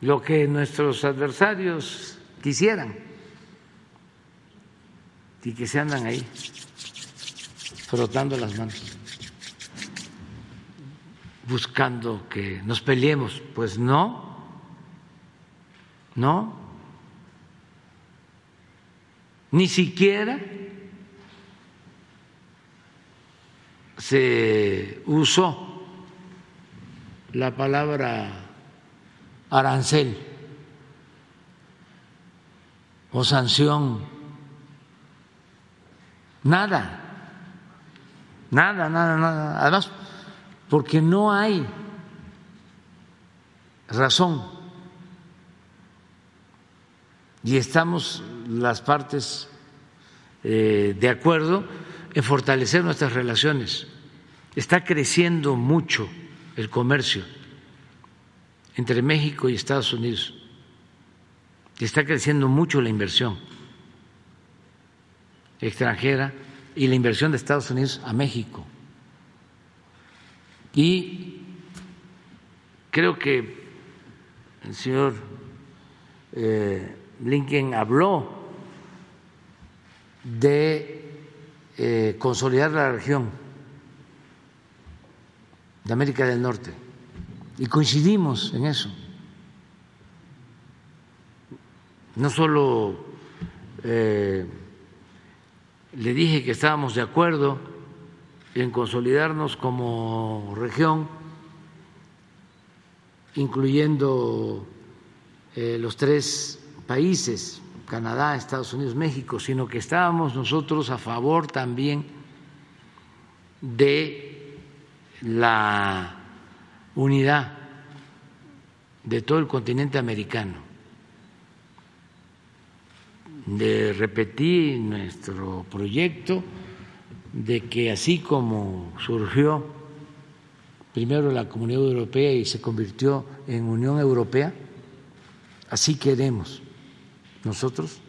lo que nuestros adversarios quisieran y que se andan ahí frotando las manos, buscando que nos peleemos. Pues no, no, ni siquiera se usó la palabra arancel o sanción. Nada, nada, nada, nada. Además, porque no hay razón. Y estamos las partes eh, de acuerdo en fortalecer nuestras relaciones. Está creciendo mucho el comercio entre México y Estados Unidos. Está creciendo mucho la inversión extranjera y la inversión de Estados Unidos a México. Y creo que el señor eh, Blinken habló de eh, consolidar la región de América del Norte y coincidimos en eso. No solo eh, le dije que estábamos de acuerdo en consolidarnos como región, incluyendo eh, los tres países Canadá, Estados Unidos, México, sino que estábamos nosotros a favor también de la unidad de todo el continente americano, de repetir nuestro proyecto de que así como surgió primero la Comunidad Europea y se convirtió en Unión Europea, así queremos nosotros,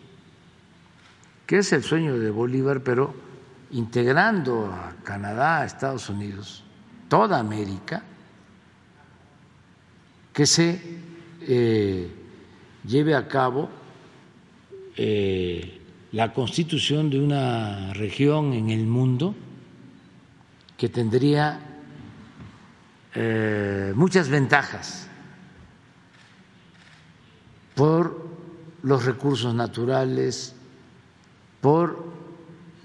que es el sueño de Bolívar, pero integrando a Canadá, a Estados Unidos, toda América, que se eh, lleve a cabo eh, la constitución de una región en el mundo que tendría eh, muchas ventajas por los recursos naturales, por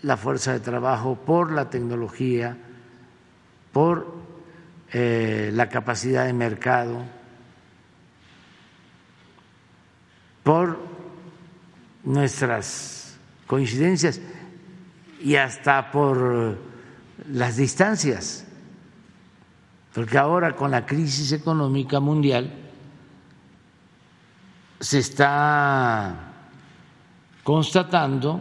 la fuerza de trabajo, por la tecnología, por eh, la capacidad de mercado, por nuestras coincidencias y hasta por las distancias, porque ahora con la crisis económica mundial se está constatando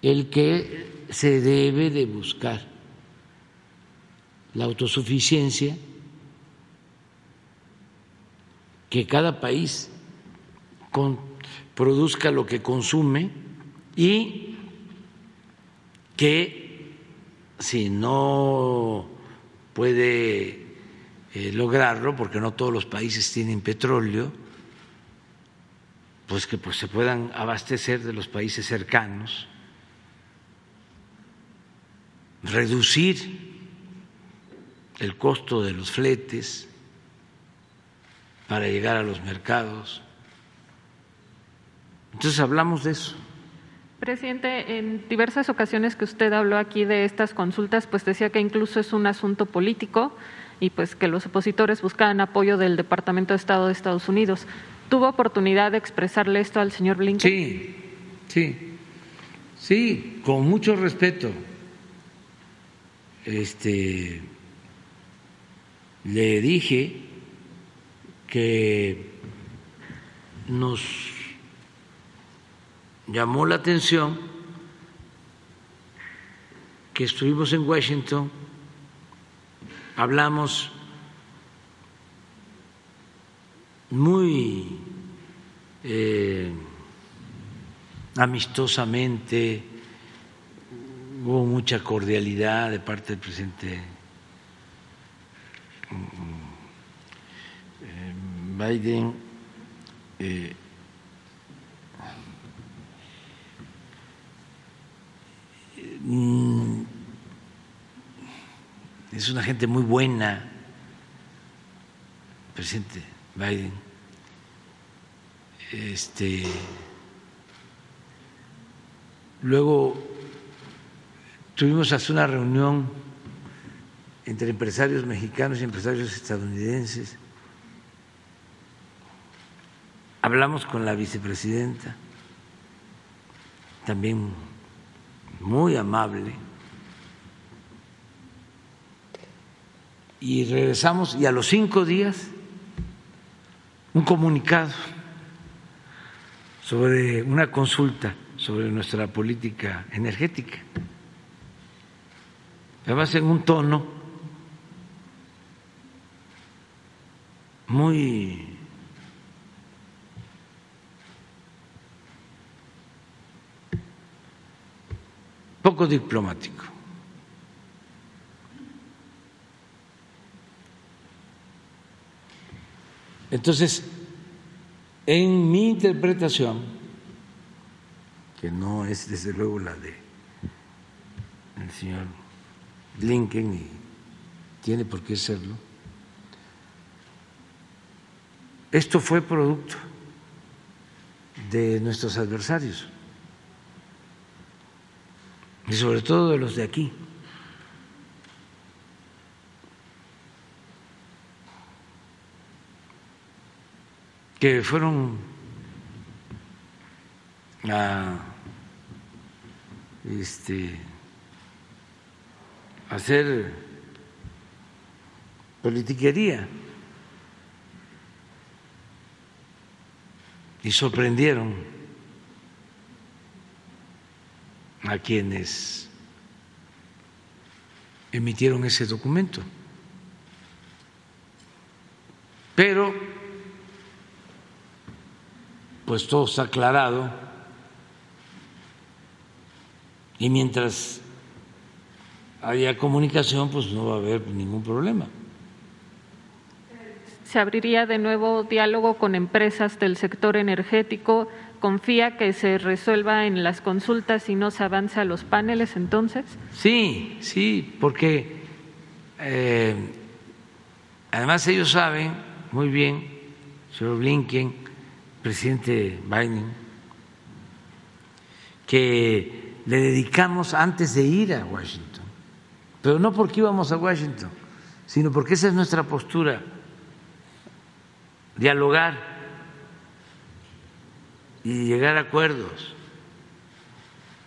el que se debe de buscar la autosuficiencia, que cada país produzca lo que consume y que si no puede eh, lograrlo, porque no todos los países tienen petróleo, pues que pues, se puedan abastecer de los países cercanos, reducir el costo de los fletes para llegar a los mercados. Entonces hablamos de eso. Presidente, en diversas ocasiones que usted habló aquí de estas consultas, pues decía que incluso es un asunto político y pues que los opositores buscaban apoyo del Departamento de Estado de Estados Unidos. ¿Tuvo oportunidad de expresarle esto al señor Blinken? Sí, sí, sí, con mucho respeto. Este, le dije que nos llamó la atención que estuvimos en Washington, hablamos muy eh, amistosamente, hubo mucha cordialidad de parte del presidente Biden. Eh, mm, es una gente muy buena, presidente Biden. Este, luego tuvimos hasta una reunión entre empresarios mexicanos y empresarios estadounidenses. Hablamos con la vicepresidenta, también muy amable, y regresamos y a los cinco días un comunicado sobre una consulta sobre nuestra política energética. Además en un tono muy poco diplomático. Entonces, en mi interpretación, que no es desde luego la de el señor Lincoln y tiene por qué serlo, esto fue producto de nuestros adversarios y sobre todo de los de aquí. que fueron a este, hacer politiquería. Y sorprendieron a quienes emitieron ese documento. Pero, pues todo está aclarado y mientras haya comunicación, pues no va a haber ningún problema. Se abriría de nuevo diálogo con empresas del sector energético. ¿Confía que se resuelva en las consultas y no se avanza a los paneles entonces? Sí, sí, porque eh, además ellos saben muy bien, señor Blinken, presidente Biden, que le dedicamos antes de ir a Washington, pero no porque íbamos a Washington, sino porque esa es nuestra postura, dialogar y llegar a acuerdos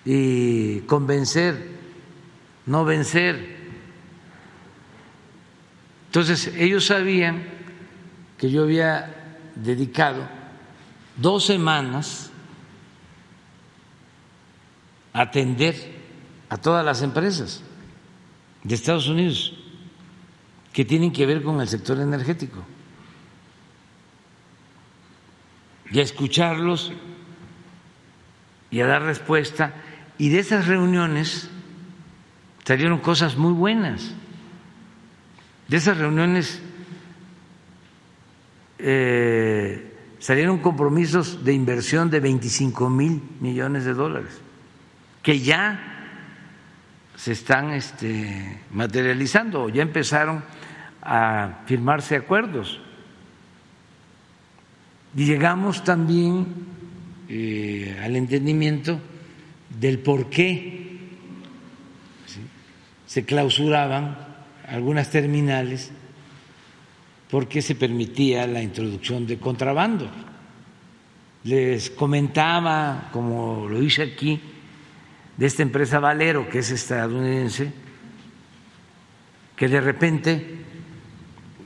y convencer, no vencer. Entonces, ellos sabían que yo había dedicado dos semanas atender a todas las empresas de Estados Unidos que tienen que ver con el sector energético y a escucharlos y a dar respuesta. Y de esas reuniones salieron cosas muy buenas. De esas reuniones eh, salieron compromisos de inversión de 25 mil millones de dólares que ya se están este, materializando, ya empezaron a firmarse acuerdos. Llegamos también eh, al entendimiento del por qué se clausuraban algunas terminales porque se permitía la introducción de contrabando. Les comentaba, como lo hice aquí, de esta empresa Valero, que es estadounidense, que de repente,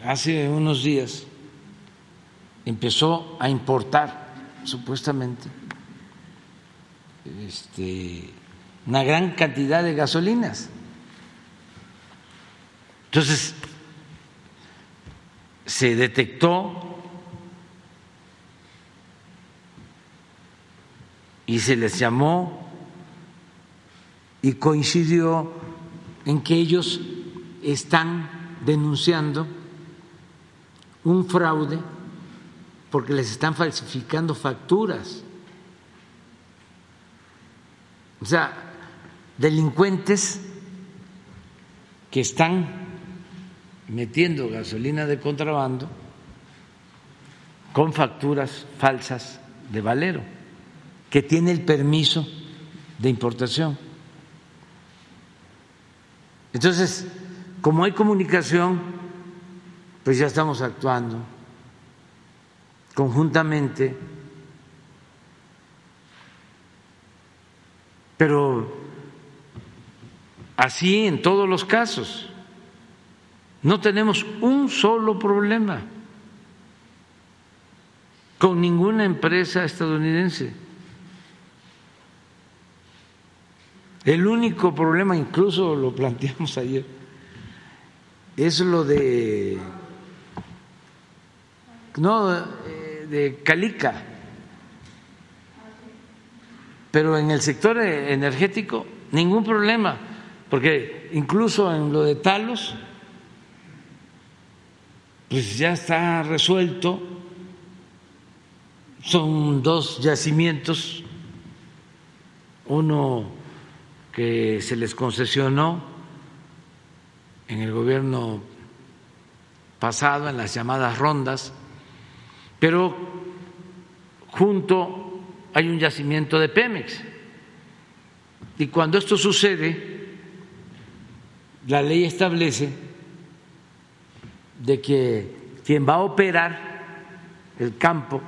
hace unos días, empezó a importar, supuestamente, este, una gran cantidad de gasolinas. Entonces, se detectó y se les llamó y coincidió en que ellos están denunciando un fraude porque les están falsificando facturas. O sea, delincuentes que están metiendo gasolina de contrabando con facturas falsas de Valero, que tiene el permiso de importación. Entonces, como hay comunicación, pues ya estamos actuando conjuntamente, pero así en todos los casos. No tenemos un solo problema con ninguna empresa estadounidense. El único problema, incluso lo planteamos ayer, es lo de no eh, de Calica, pero en el sector energético ningún problema, porque incluso en lo de Talos, pues ya está resuelto, son dos yacimientos, uno que se les concesionó en el gobierno pasado, en las llamadas rondas, pero junto hay un yacimiento de Pemex. Y cuando esto sucede, la ley establece de que quien va a operar el campo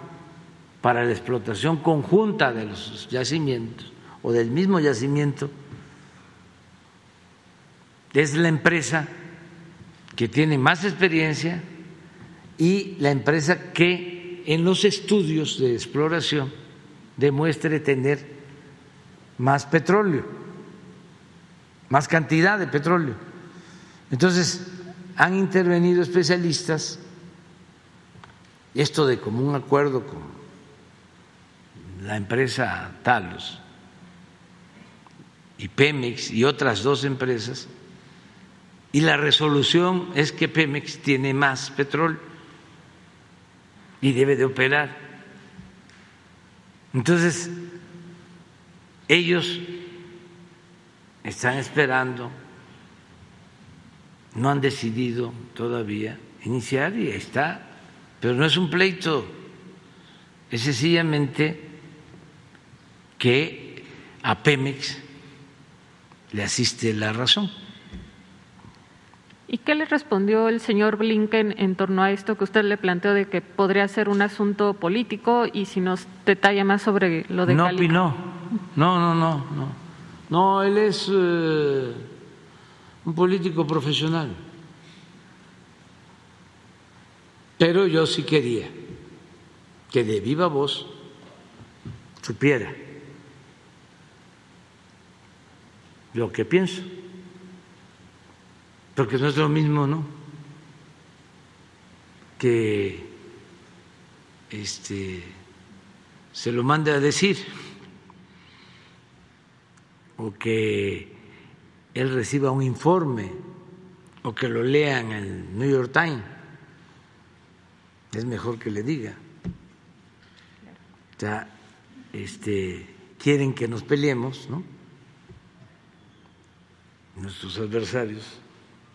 para la explotación conjunta de los yacimientos o del mismo yacimiento es la empresa que tiene más experiencia y la empresa que en los estudios de exploración demuestre tener más petróleo, más cantidad de petróleo. Entonces, han intervenido especialistas, esto de común acuerdo con la empresa Talos y Pemex y otras dos empresas, y la resolución es que Pemex tiene más petróleo y debe de operar. Entonces, ellos están esperando, no han decidido todavía iniciar y está, pero no es un pleito, es sencillamente que a Pemex le asiste la razón. ¿Y qué le respondió el señor Blinken en torno a esto que usted le planteó de que podría ser un asunto político y si nos detalla más sobre lo de No opinó, no, no, no, no. No, él es eh, un político profesional. Pero yo sí quería que de viva voz supiera lo que pienso porque no es lo mismo, ¿no? Que este, se lo mande a decir o que él reciba un informe o que lo lea en el New York Times. Es mejor que le diga. O sea, este, quieren que nos peleemos, ¿no? Nuestros adversarios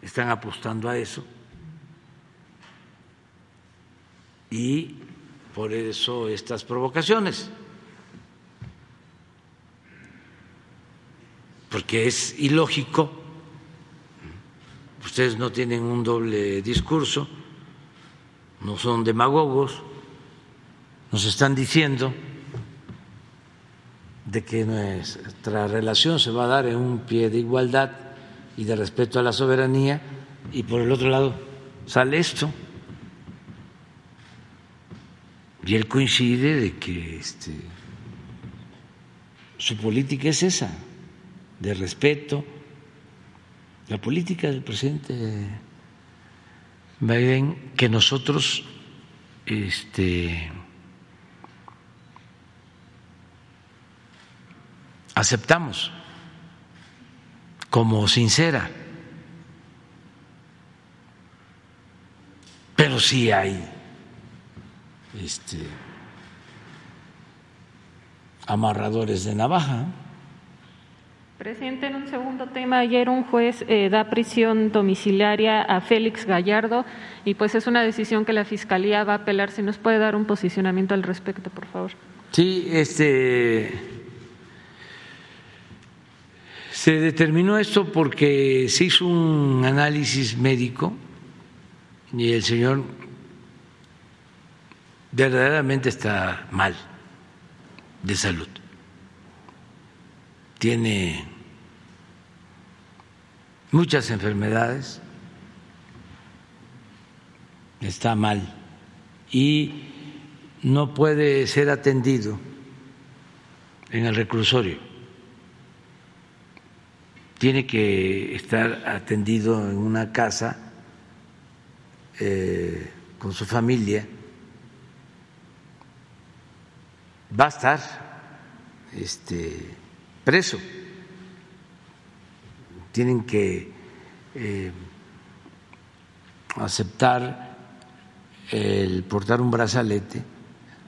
están apostando a eso. Y por eso estas provocaciones, porque es ilógico, ustedes no tienen un doble discurso, no son demagogos, nos están diciendo de que nuestra relación se va a dar en un pie de igualdad y de respeto a la soberanía, y por el otro lado sale esto. Y él coincide de que este, su política es esa, de respeto. La política del presidente Biden, que nosotros este, aceptamos como sincera. Pero sí hay este, amarradores de navaja. Presidente, en un segundo tema, ayer un juez eh, da prisión domiciliaria a Félix Gallardo y pues es una decisión que la Fiscalía va a apelar. Si nos puede dar un posicionamiento al respecto, por favor. Sí, este se determinó esto porque se hizo un análisis médico y el señor verdaderamente está mal de salud. Tiene muchas enfermedades, está mal y no puede ser atendido en el reclusorio tiene que estar atendido en una casa eh, con su familia, va a estar este, preso. Tienen que eh, aceptar el portar un brazalete,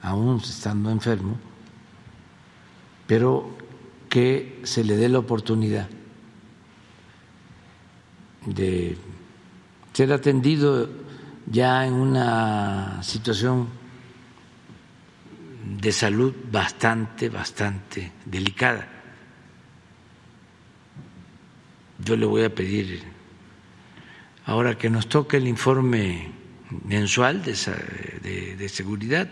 aún estando enfermo, pero que se le dé la oportunidad de ser atendido ya en una situación de salud bastante, bastante delicada. Yo le voy a pedir, ahora que nos toque el informe mensual de, de, de seguridad,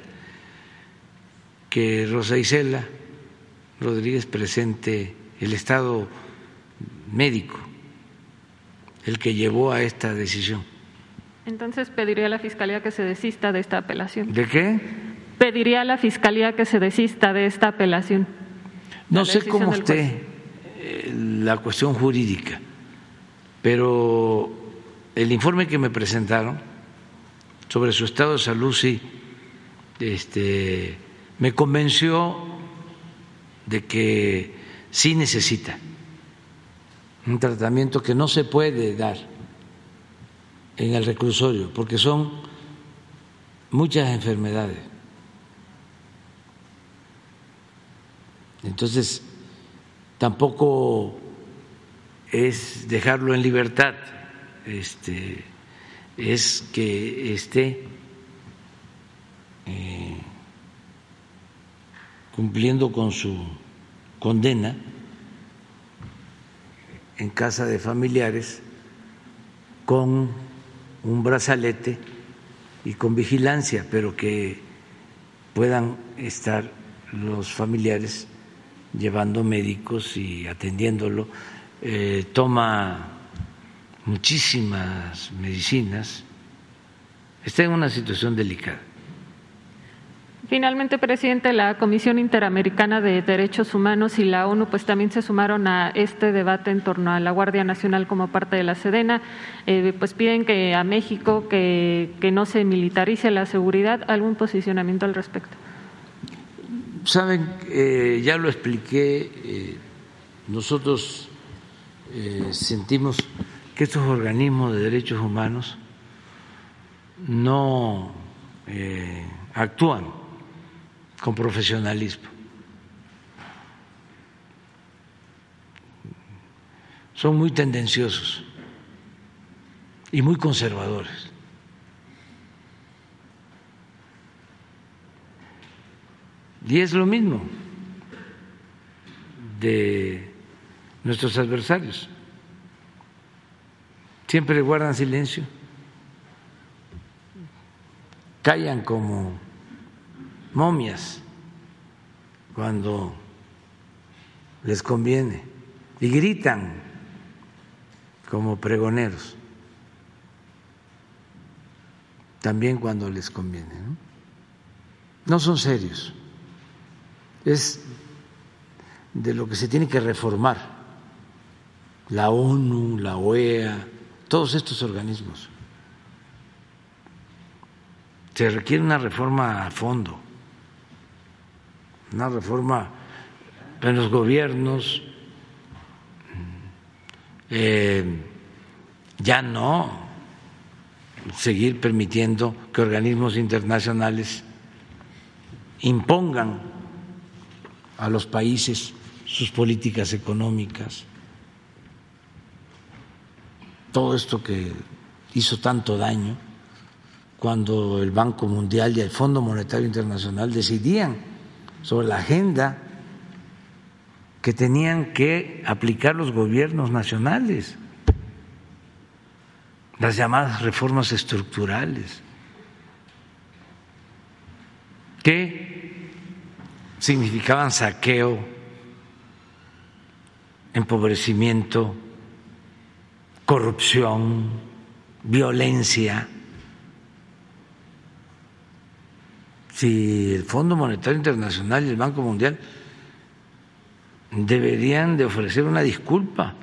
que Rosa Isela Rodríguez presente el estado médico, el que llevó a esta decisión. Entonces pediría a la Fiscalía que se desista de esta apelación. ¿De qué? Pediría a la Fiscalía que se desista de esta apelación. No sé cómo esté eh, la cuestión jurídica, pero el informe que me presentaron sobre su estado de salud sí este, me convenció de que sí necesita un tratamiento que no se puede dar en el reclusorio, porque son muchas enfermedades. Entonces, tampoco es dejarlo en libertad, este, es que esté eh, cumpliendo con su condena en casa de familiares con un brazalete y con vigilancia, pero que puedan estar los familiares llevando médicos y atendiéndolo. Eh, toma muchísimas medicinas, está en una situación delicada. Finalmente, presidente, la Comisión Interamericana de Derechos Humanos y la ONU pues también se sumaron a este debate en torno a la Guardia Nacional como parte de la Sedena. Eh, pues piden que a México que, que no se militarice la seguridad. ¿Algún posicionamiento al respecto? Saben, eh, ya lo expliqué, eh, nosotros sentimos que estos organismos de derechos humanos no actúan con profesionalismo. Son muy tendenciosos y muy conservadores. Y es lo mismo de nuestros adversarios. Siempre guardan silencio, callan como momias cuando les conviene y gritan como pregoneros también cuando les conviene. ¿no? son serios. Es de lo que se tiene que reformar la ONU, la OEA, todos estos organismos. Se requiere una reforma a fondo una reforma en los gobiernos, eh, ya no seguir permitiendo que organismos internacionales impongan a los países sus políticas económicas. Todo esto que hizo tanto daño cuando el Banco Mundial y el Fondo Monetario Internacional decidían sobre la agenda que tenían que aplicar los gobiernos nacionales, las llamadas reformas estructurales, que significaban saqueo, empobrecimiento, corrupción, violencia. Si el Fondo Monetario Internacional y el Banco Mundial deberían de ofrecer una disculpa,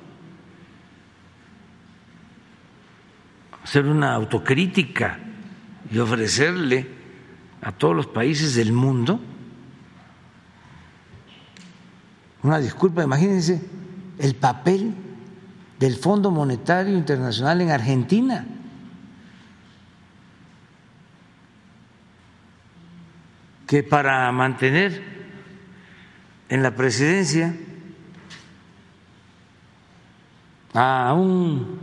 hacer una autocrítica y ofrecerle a todos los países del mundo una disculpa. Imagínense el papel del Fondo Monetario Internacional en Argentina. Que para mantener en la presidencia a un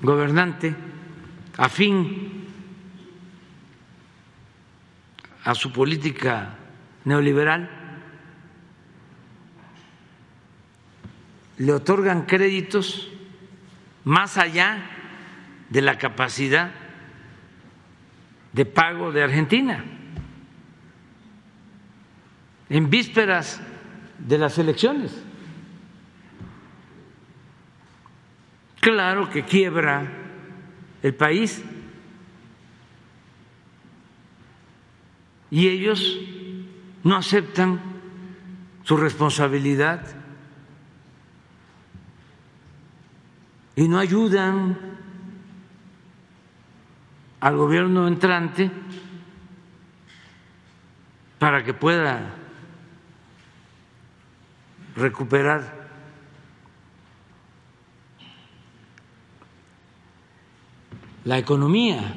gobernante afín a su política neoliberal, le otorgan créditos más allá de la capacidad de pago de Argentina. En vísperas de las elecciones. Claro que quiebra el país y ellos no aceptan su responsabilidad y no ayudan al gobierno entrante para que pueda recuperar la economía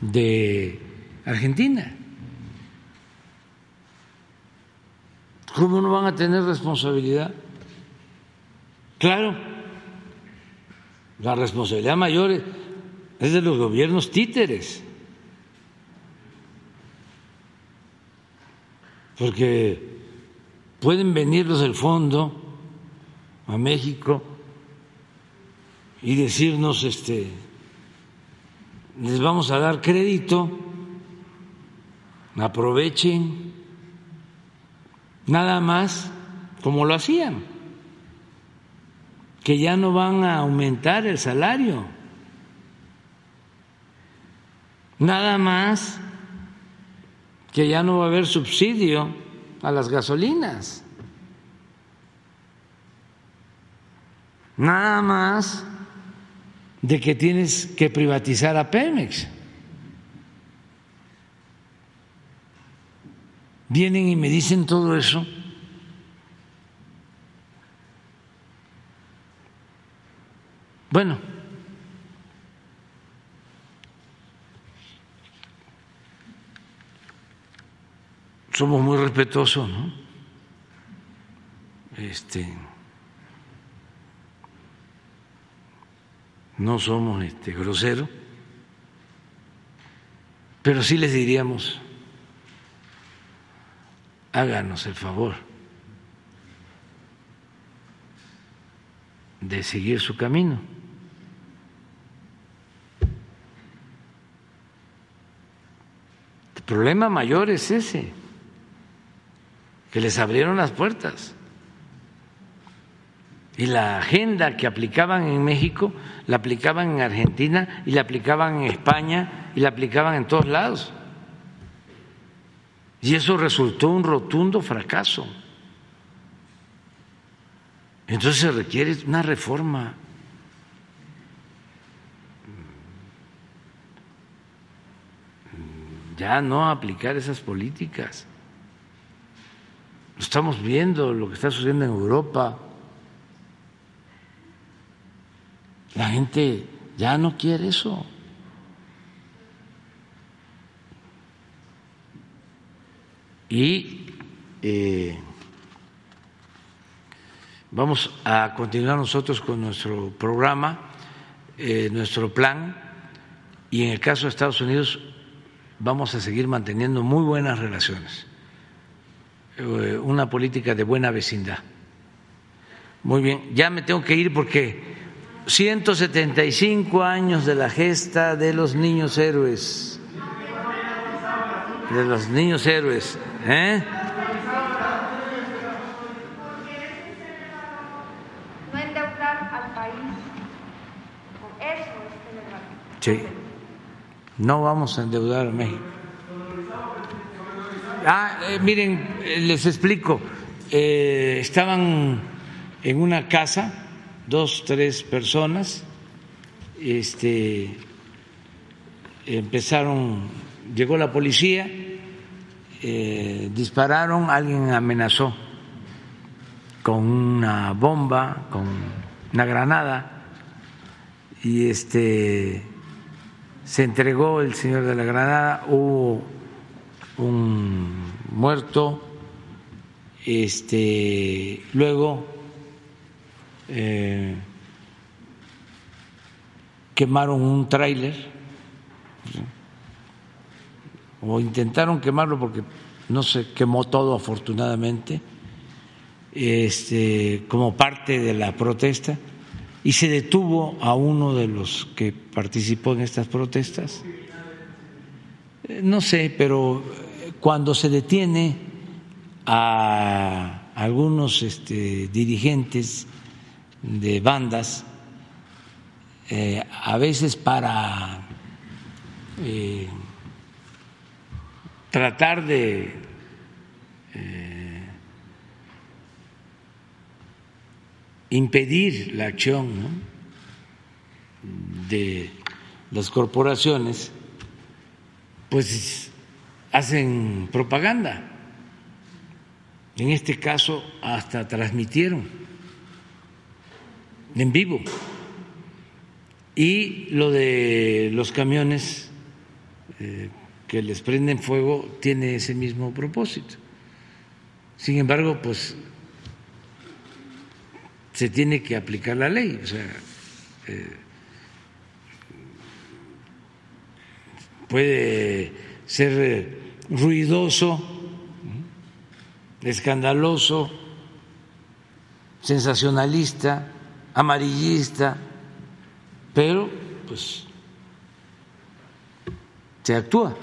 de Argentina. ¿Cómo no van a tener responsabilidad? Claro, la responsabilidad mayor es de los gobiernos títeres, porque pueden venir los del fondo a México y decirnos este les vamos a dar crédito, aprovechen, nada más como lo hacían, que ya no van a aumentar el salario, nada más que ya no va a haber subsidio a las gasolinas, nada más de que tienes que privatizar a Pemex. Vienen y me dicen todo eso. Bueno, somos muy respetuosos, ¿no? Este no somos este, groseros, pero sí les diríamos, háganos el favor de seguir su camino. El problema mayor es ese, que les abrieron las puertas. Y la agenda que aplicaban en México la aplicaban en Argentina y la aplicaban en España y la aplicaban en todos lados. Y eso resultó un rotundo fracaso. Entonces se requiere una reforma. Ya no aplicar esas políticas. Estamos viendo lo que está sucediendo en Europa. La gente ya no quiere eso. Y eh, vamos a continuar nosotros con nuestro programa, eh, nuestro plan, y en el caso de Estados Unidos vamos a seguir manteniendo muy buenas relaciones, una política de buena vecindad. Muy bien, ya me tengo que ir porque 175 años de la gesta de los niños héroes. De los niños héroes. ¿eh? No endeudar al país. Eso es Sí. No vamos a endeudar a México. Ah, eh, miren, eh, les explico. Eh, estaban en una casa dos, tres personas, este, empezaron, llegó la policía, dispararon, alguien amenazó con una bomba, con una granada, y este se entregó el señor de la granada, hubo un muerto, este, luego eh, quemaron un tráiler o intentaron quemarlo porque no se quemó todo afortunadamente este, como parte de la protesta y se detuvo a uno de los que participó en estas protestas. Eh, no sé, pero cuando se detiene a algunos este, dirigentes de bandas, eh, a veces para eh, tratar de eh, impedir la acción de las corporaciones, pues hacen propaganda. En este caso hasta transmitieron en vivo. Y lo de los camiones eh, que les prenden fuego tiene ese mismo propósito. Sin embargo, pues se tiene que aplicar la ley. O sea, eh, puede ser ruidoso, escandaloso, sensacionalista, amarillista, pero pues se actúa.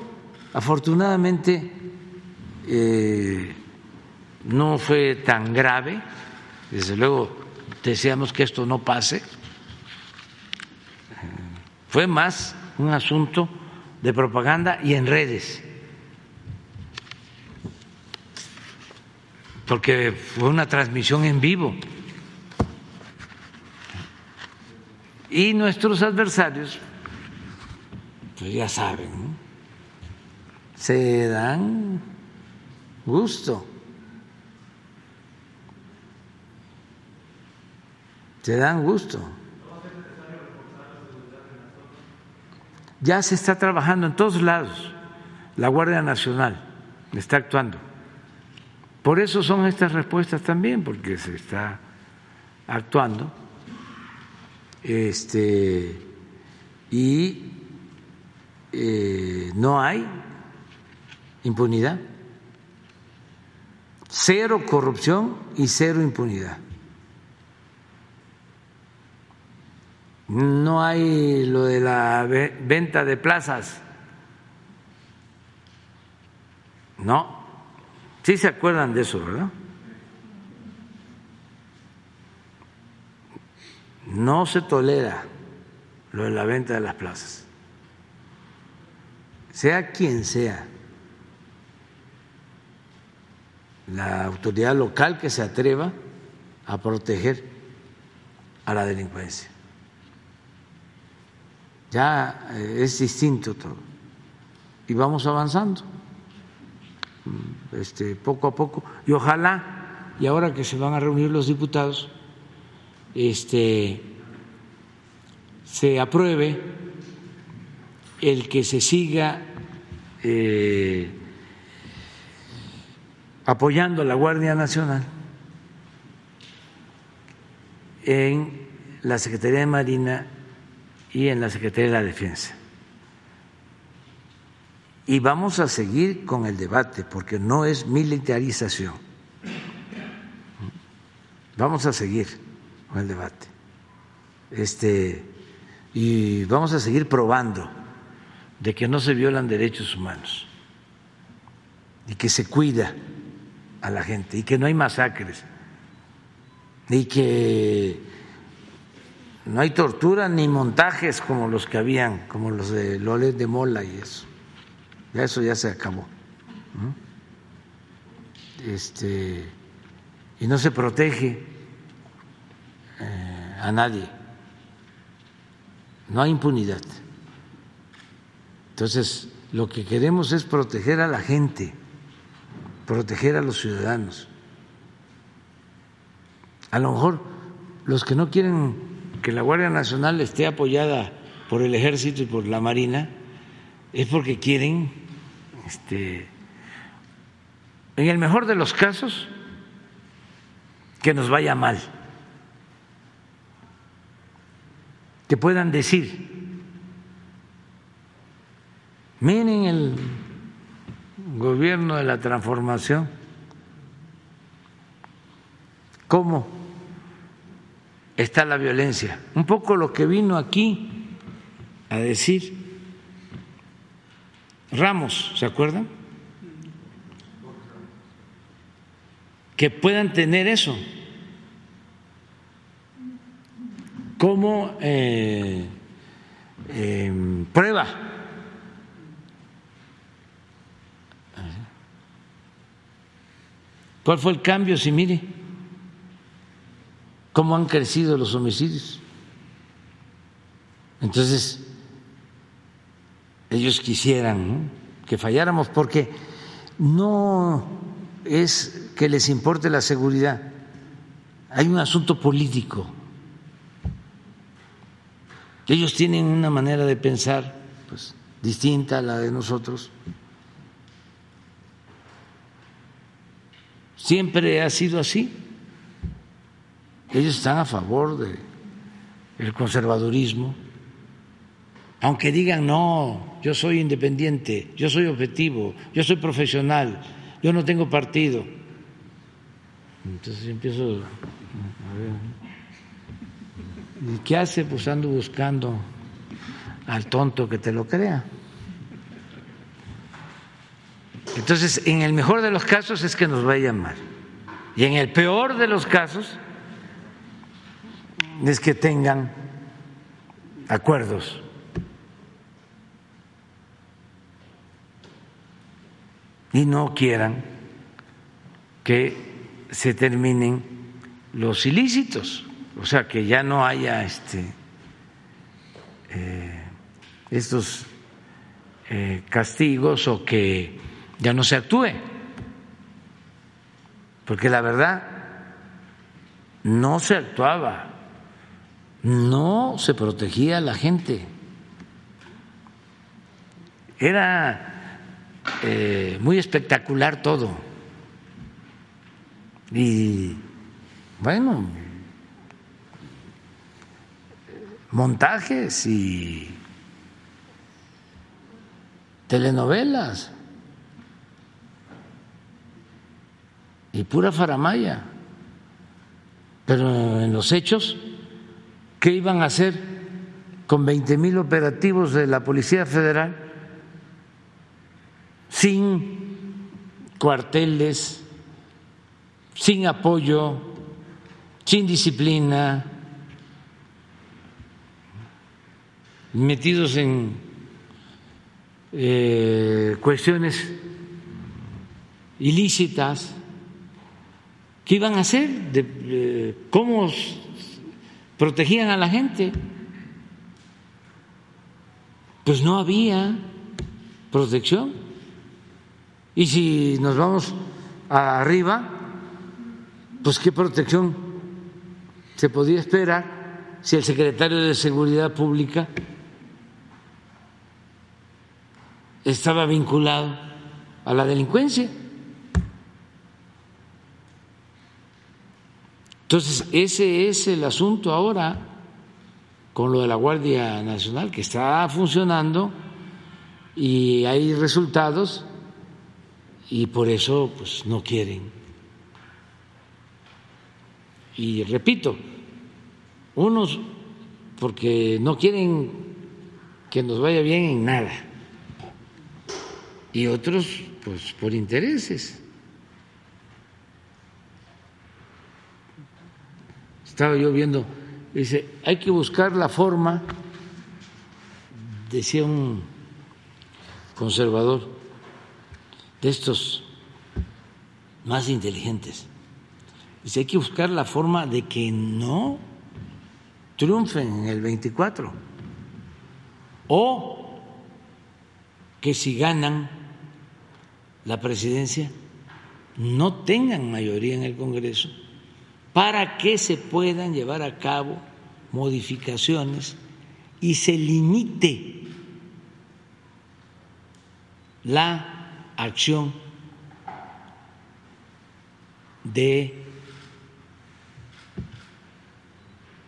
Afortunadamente eh, no fue tan grave, desde luego deseamos que esto no pase, fue más un asunto de propaganda y en redes, porque fue una transmisión en vivo. Y nuestros adversarios, pues ya saben, se dan gusto. Se dan gusto. Ya se está trabajando en todos lados. La Guardia Nacional está actuando. Por eso son estas respuestas también, porque se está actuando este, y eh, no hay impunidad. Cero corrupción y cero impunidad. No hay lo de la venta de plazas. No. Sí se acuerdan de eso, ¿verdad? No se tolera lo de la venta de las plazas. Sea quien sea la autoridad local que se atreva a proteger a la delincuencia. Ya eh, es distinto todo. Y vamos avanzando, este, poco a poco. Y ojalá, y ahora que se van a reunir los diputados, este, se apruebe el que se siga eh, apoyando a la Guardia Nacional en la Secretaría de Marina y en la Secretaría de la Defensa. Y vamos a seguir con el debate porque no es militarización. Vamos a seguir el debate. Este, y vamos a seguir probando de que no se violan derechos humanos y que se cuida a la gente y que no hay masacres y que no hay tortura ni montajes como los que habían, como los de Lolet de Mola y eso. Ya eso ya se acabó. Este, y no se protege eh, a nadie. No hay impunidad. Entonces, lo que queremos es proteger a la gente, proteger a los ciudadanos. A lo mejor los que no quieren que la Guardia Nacional esté apoyada por el Ejército y por la Marina es porque quieren, este, en el mejor de los casos, que nos vaya mal. que puedan decir, miren el gobierno de la transformación, cómo está la violencia. Un poco lo que vino aquí a decir Ramos, ¿se acuerdan? que puedan tener eso como eh, em, prueba. ¿Cuál fue el cambio? Si mire cómo han crecido los homicidios. Entonces, ellos quisieran que falláramos porque no es que les importe la seguridad, hay un asunto político. Ellos tienen una manera de pensar pues, distinta a la de nosotros. Siempre ha sido así. Ellos están a favor del conservadurismo, aunque digan no, yo soy independiente, yo soy objetivo, yo soy profesional, yo no tengo partido. Entonces empiezo a ver. ¿Y qué hace? Pues ando buscando al tonto que te lo crea. Entonces, en el mejor de los casos es que nos vayan mal. Y en el peor de los casos es que tengan acuerdos. Y no quieran que se terminen los ilícitos o sea, que ya no haya este, eh, estos eh, castigos o que ya no se actúe. Porque la verdad, no se actuaba, no se protegía a la gente. Era eh, muy espectacular todo. Y bueno, montajes y telenovelas y pura faramaya. Pero en los hechos, ¿qué iban a hacer con 20 mil operativos de la Policía Federal sin cuarteles, sin apoyo, sin disciplina? metidos en eh, cuestiones ilícitas, ¿qué iban a hacer? De, ¿Cómo protegían a la gente? Pues no había protección. Y si nos vamos arriba, pues qué protección se podía esperar si el secretario de Seguridad Pública estaba vinculado a la delincuencia. Entonces, ese es el asunto ahora con lo de la Guardia Nacional, que está funcionando y hay resultados y por eso pues no quieren. Y repito, unos porque no quieren que nos vaya bien en nada y otros pues por intereses. Estaba yo viendo, dice, hay que buscar la forma, decía un conservador, de estos más inteligentes, dice, hay que buscar la forma de que no triunfen en el 24 o que si ganan la presidencia no tengan mayoría en el Congreso para que se puedan llevar a cabo modificaciones y se limite la acción de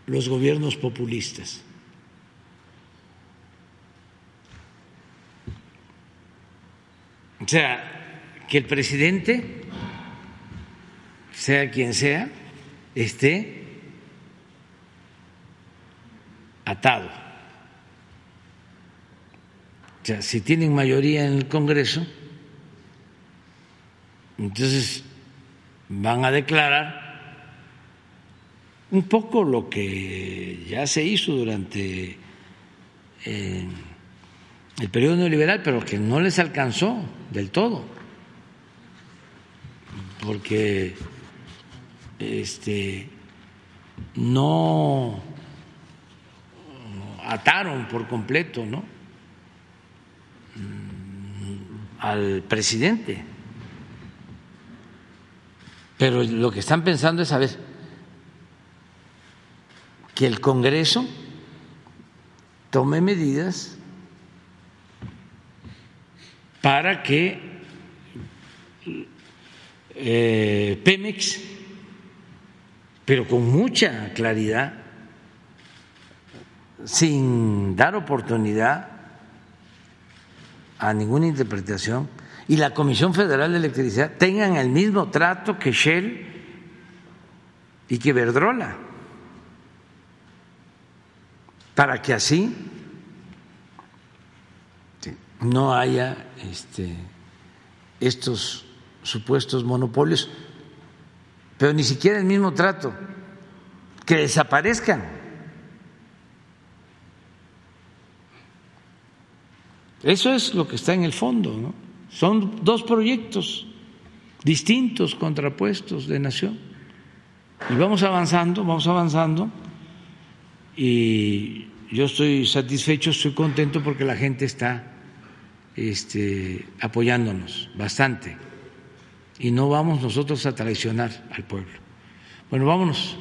los gobiernos populistas. O sea, que el presidente, sea quien sea, esté atado. O sea, si tienen mayoría en el Congreso, entonces van a declarar un poco lo que ya se hizo durante eh, el periodo neoliberal, pero que no les alcanzó del todo, porque este, no ataron por completo ¿no? al presidente. Pero lo que están pensando es saber que el Congreso tome medidas para que eh, Pemex, pero con mucha claridad, sin dar oportunidad a ninguna interpretación, y la Comisión Federal de Electricidad tengan el mismo trato que Shell y que Verdrola, para que así no haya este, estos supuestos monopolios, pero ni siquiera el mismo trato, que desaparezcan. Eso es lo que está en el fondo, ¿no? Son dos proyectos distintos, contrapuestos de nación. Y vamos avanzando, vamos avanzando, y yo estoy satisfecho, estoy contento porque la gente está este, apoyándonos bastante y no vamos nosotros a traicionar al pueblo. Bueno, vámonos.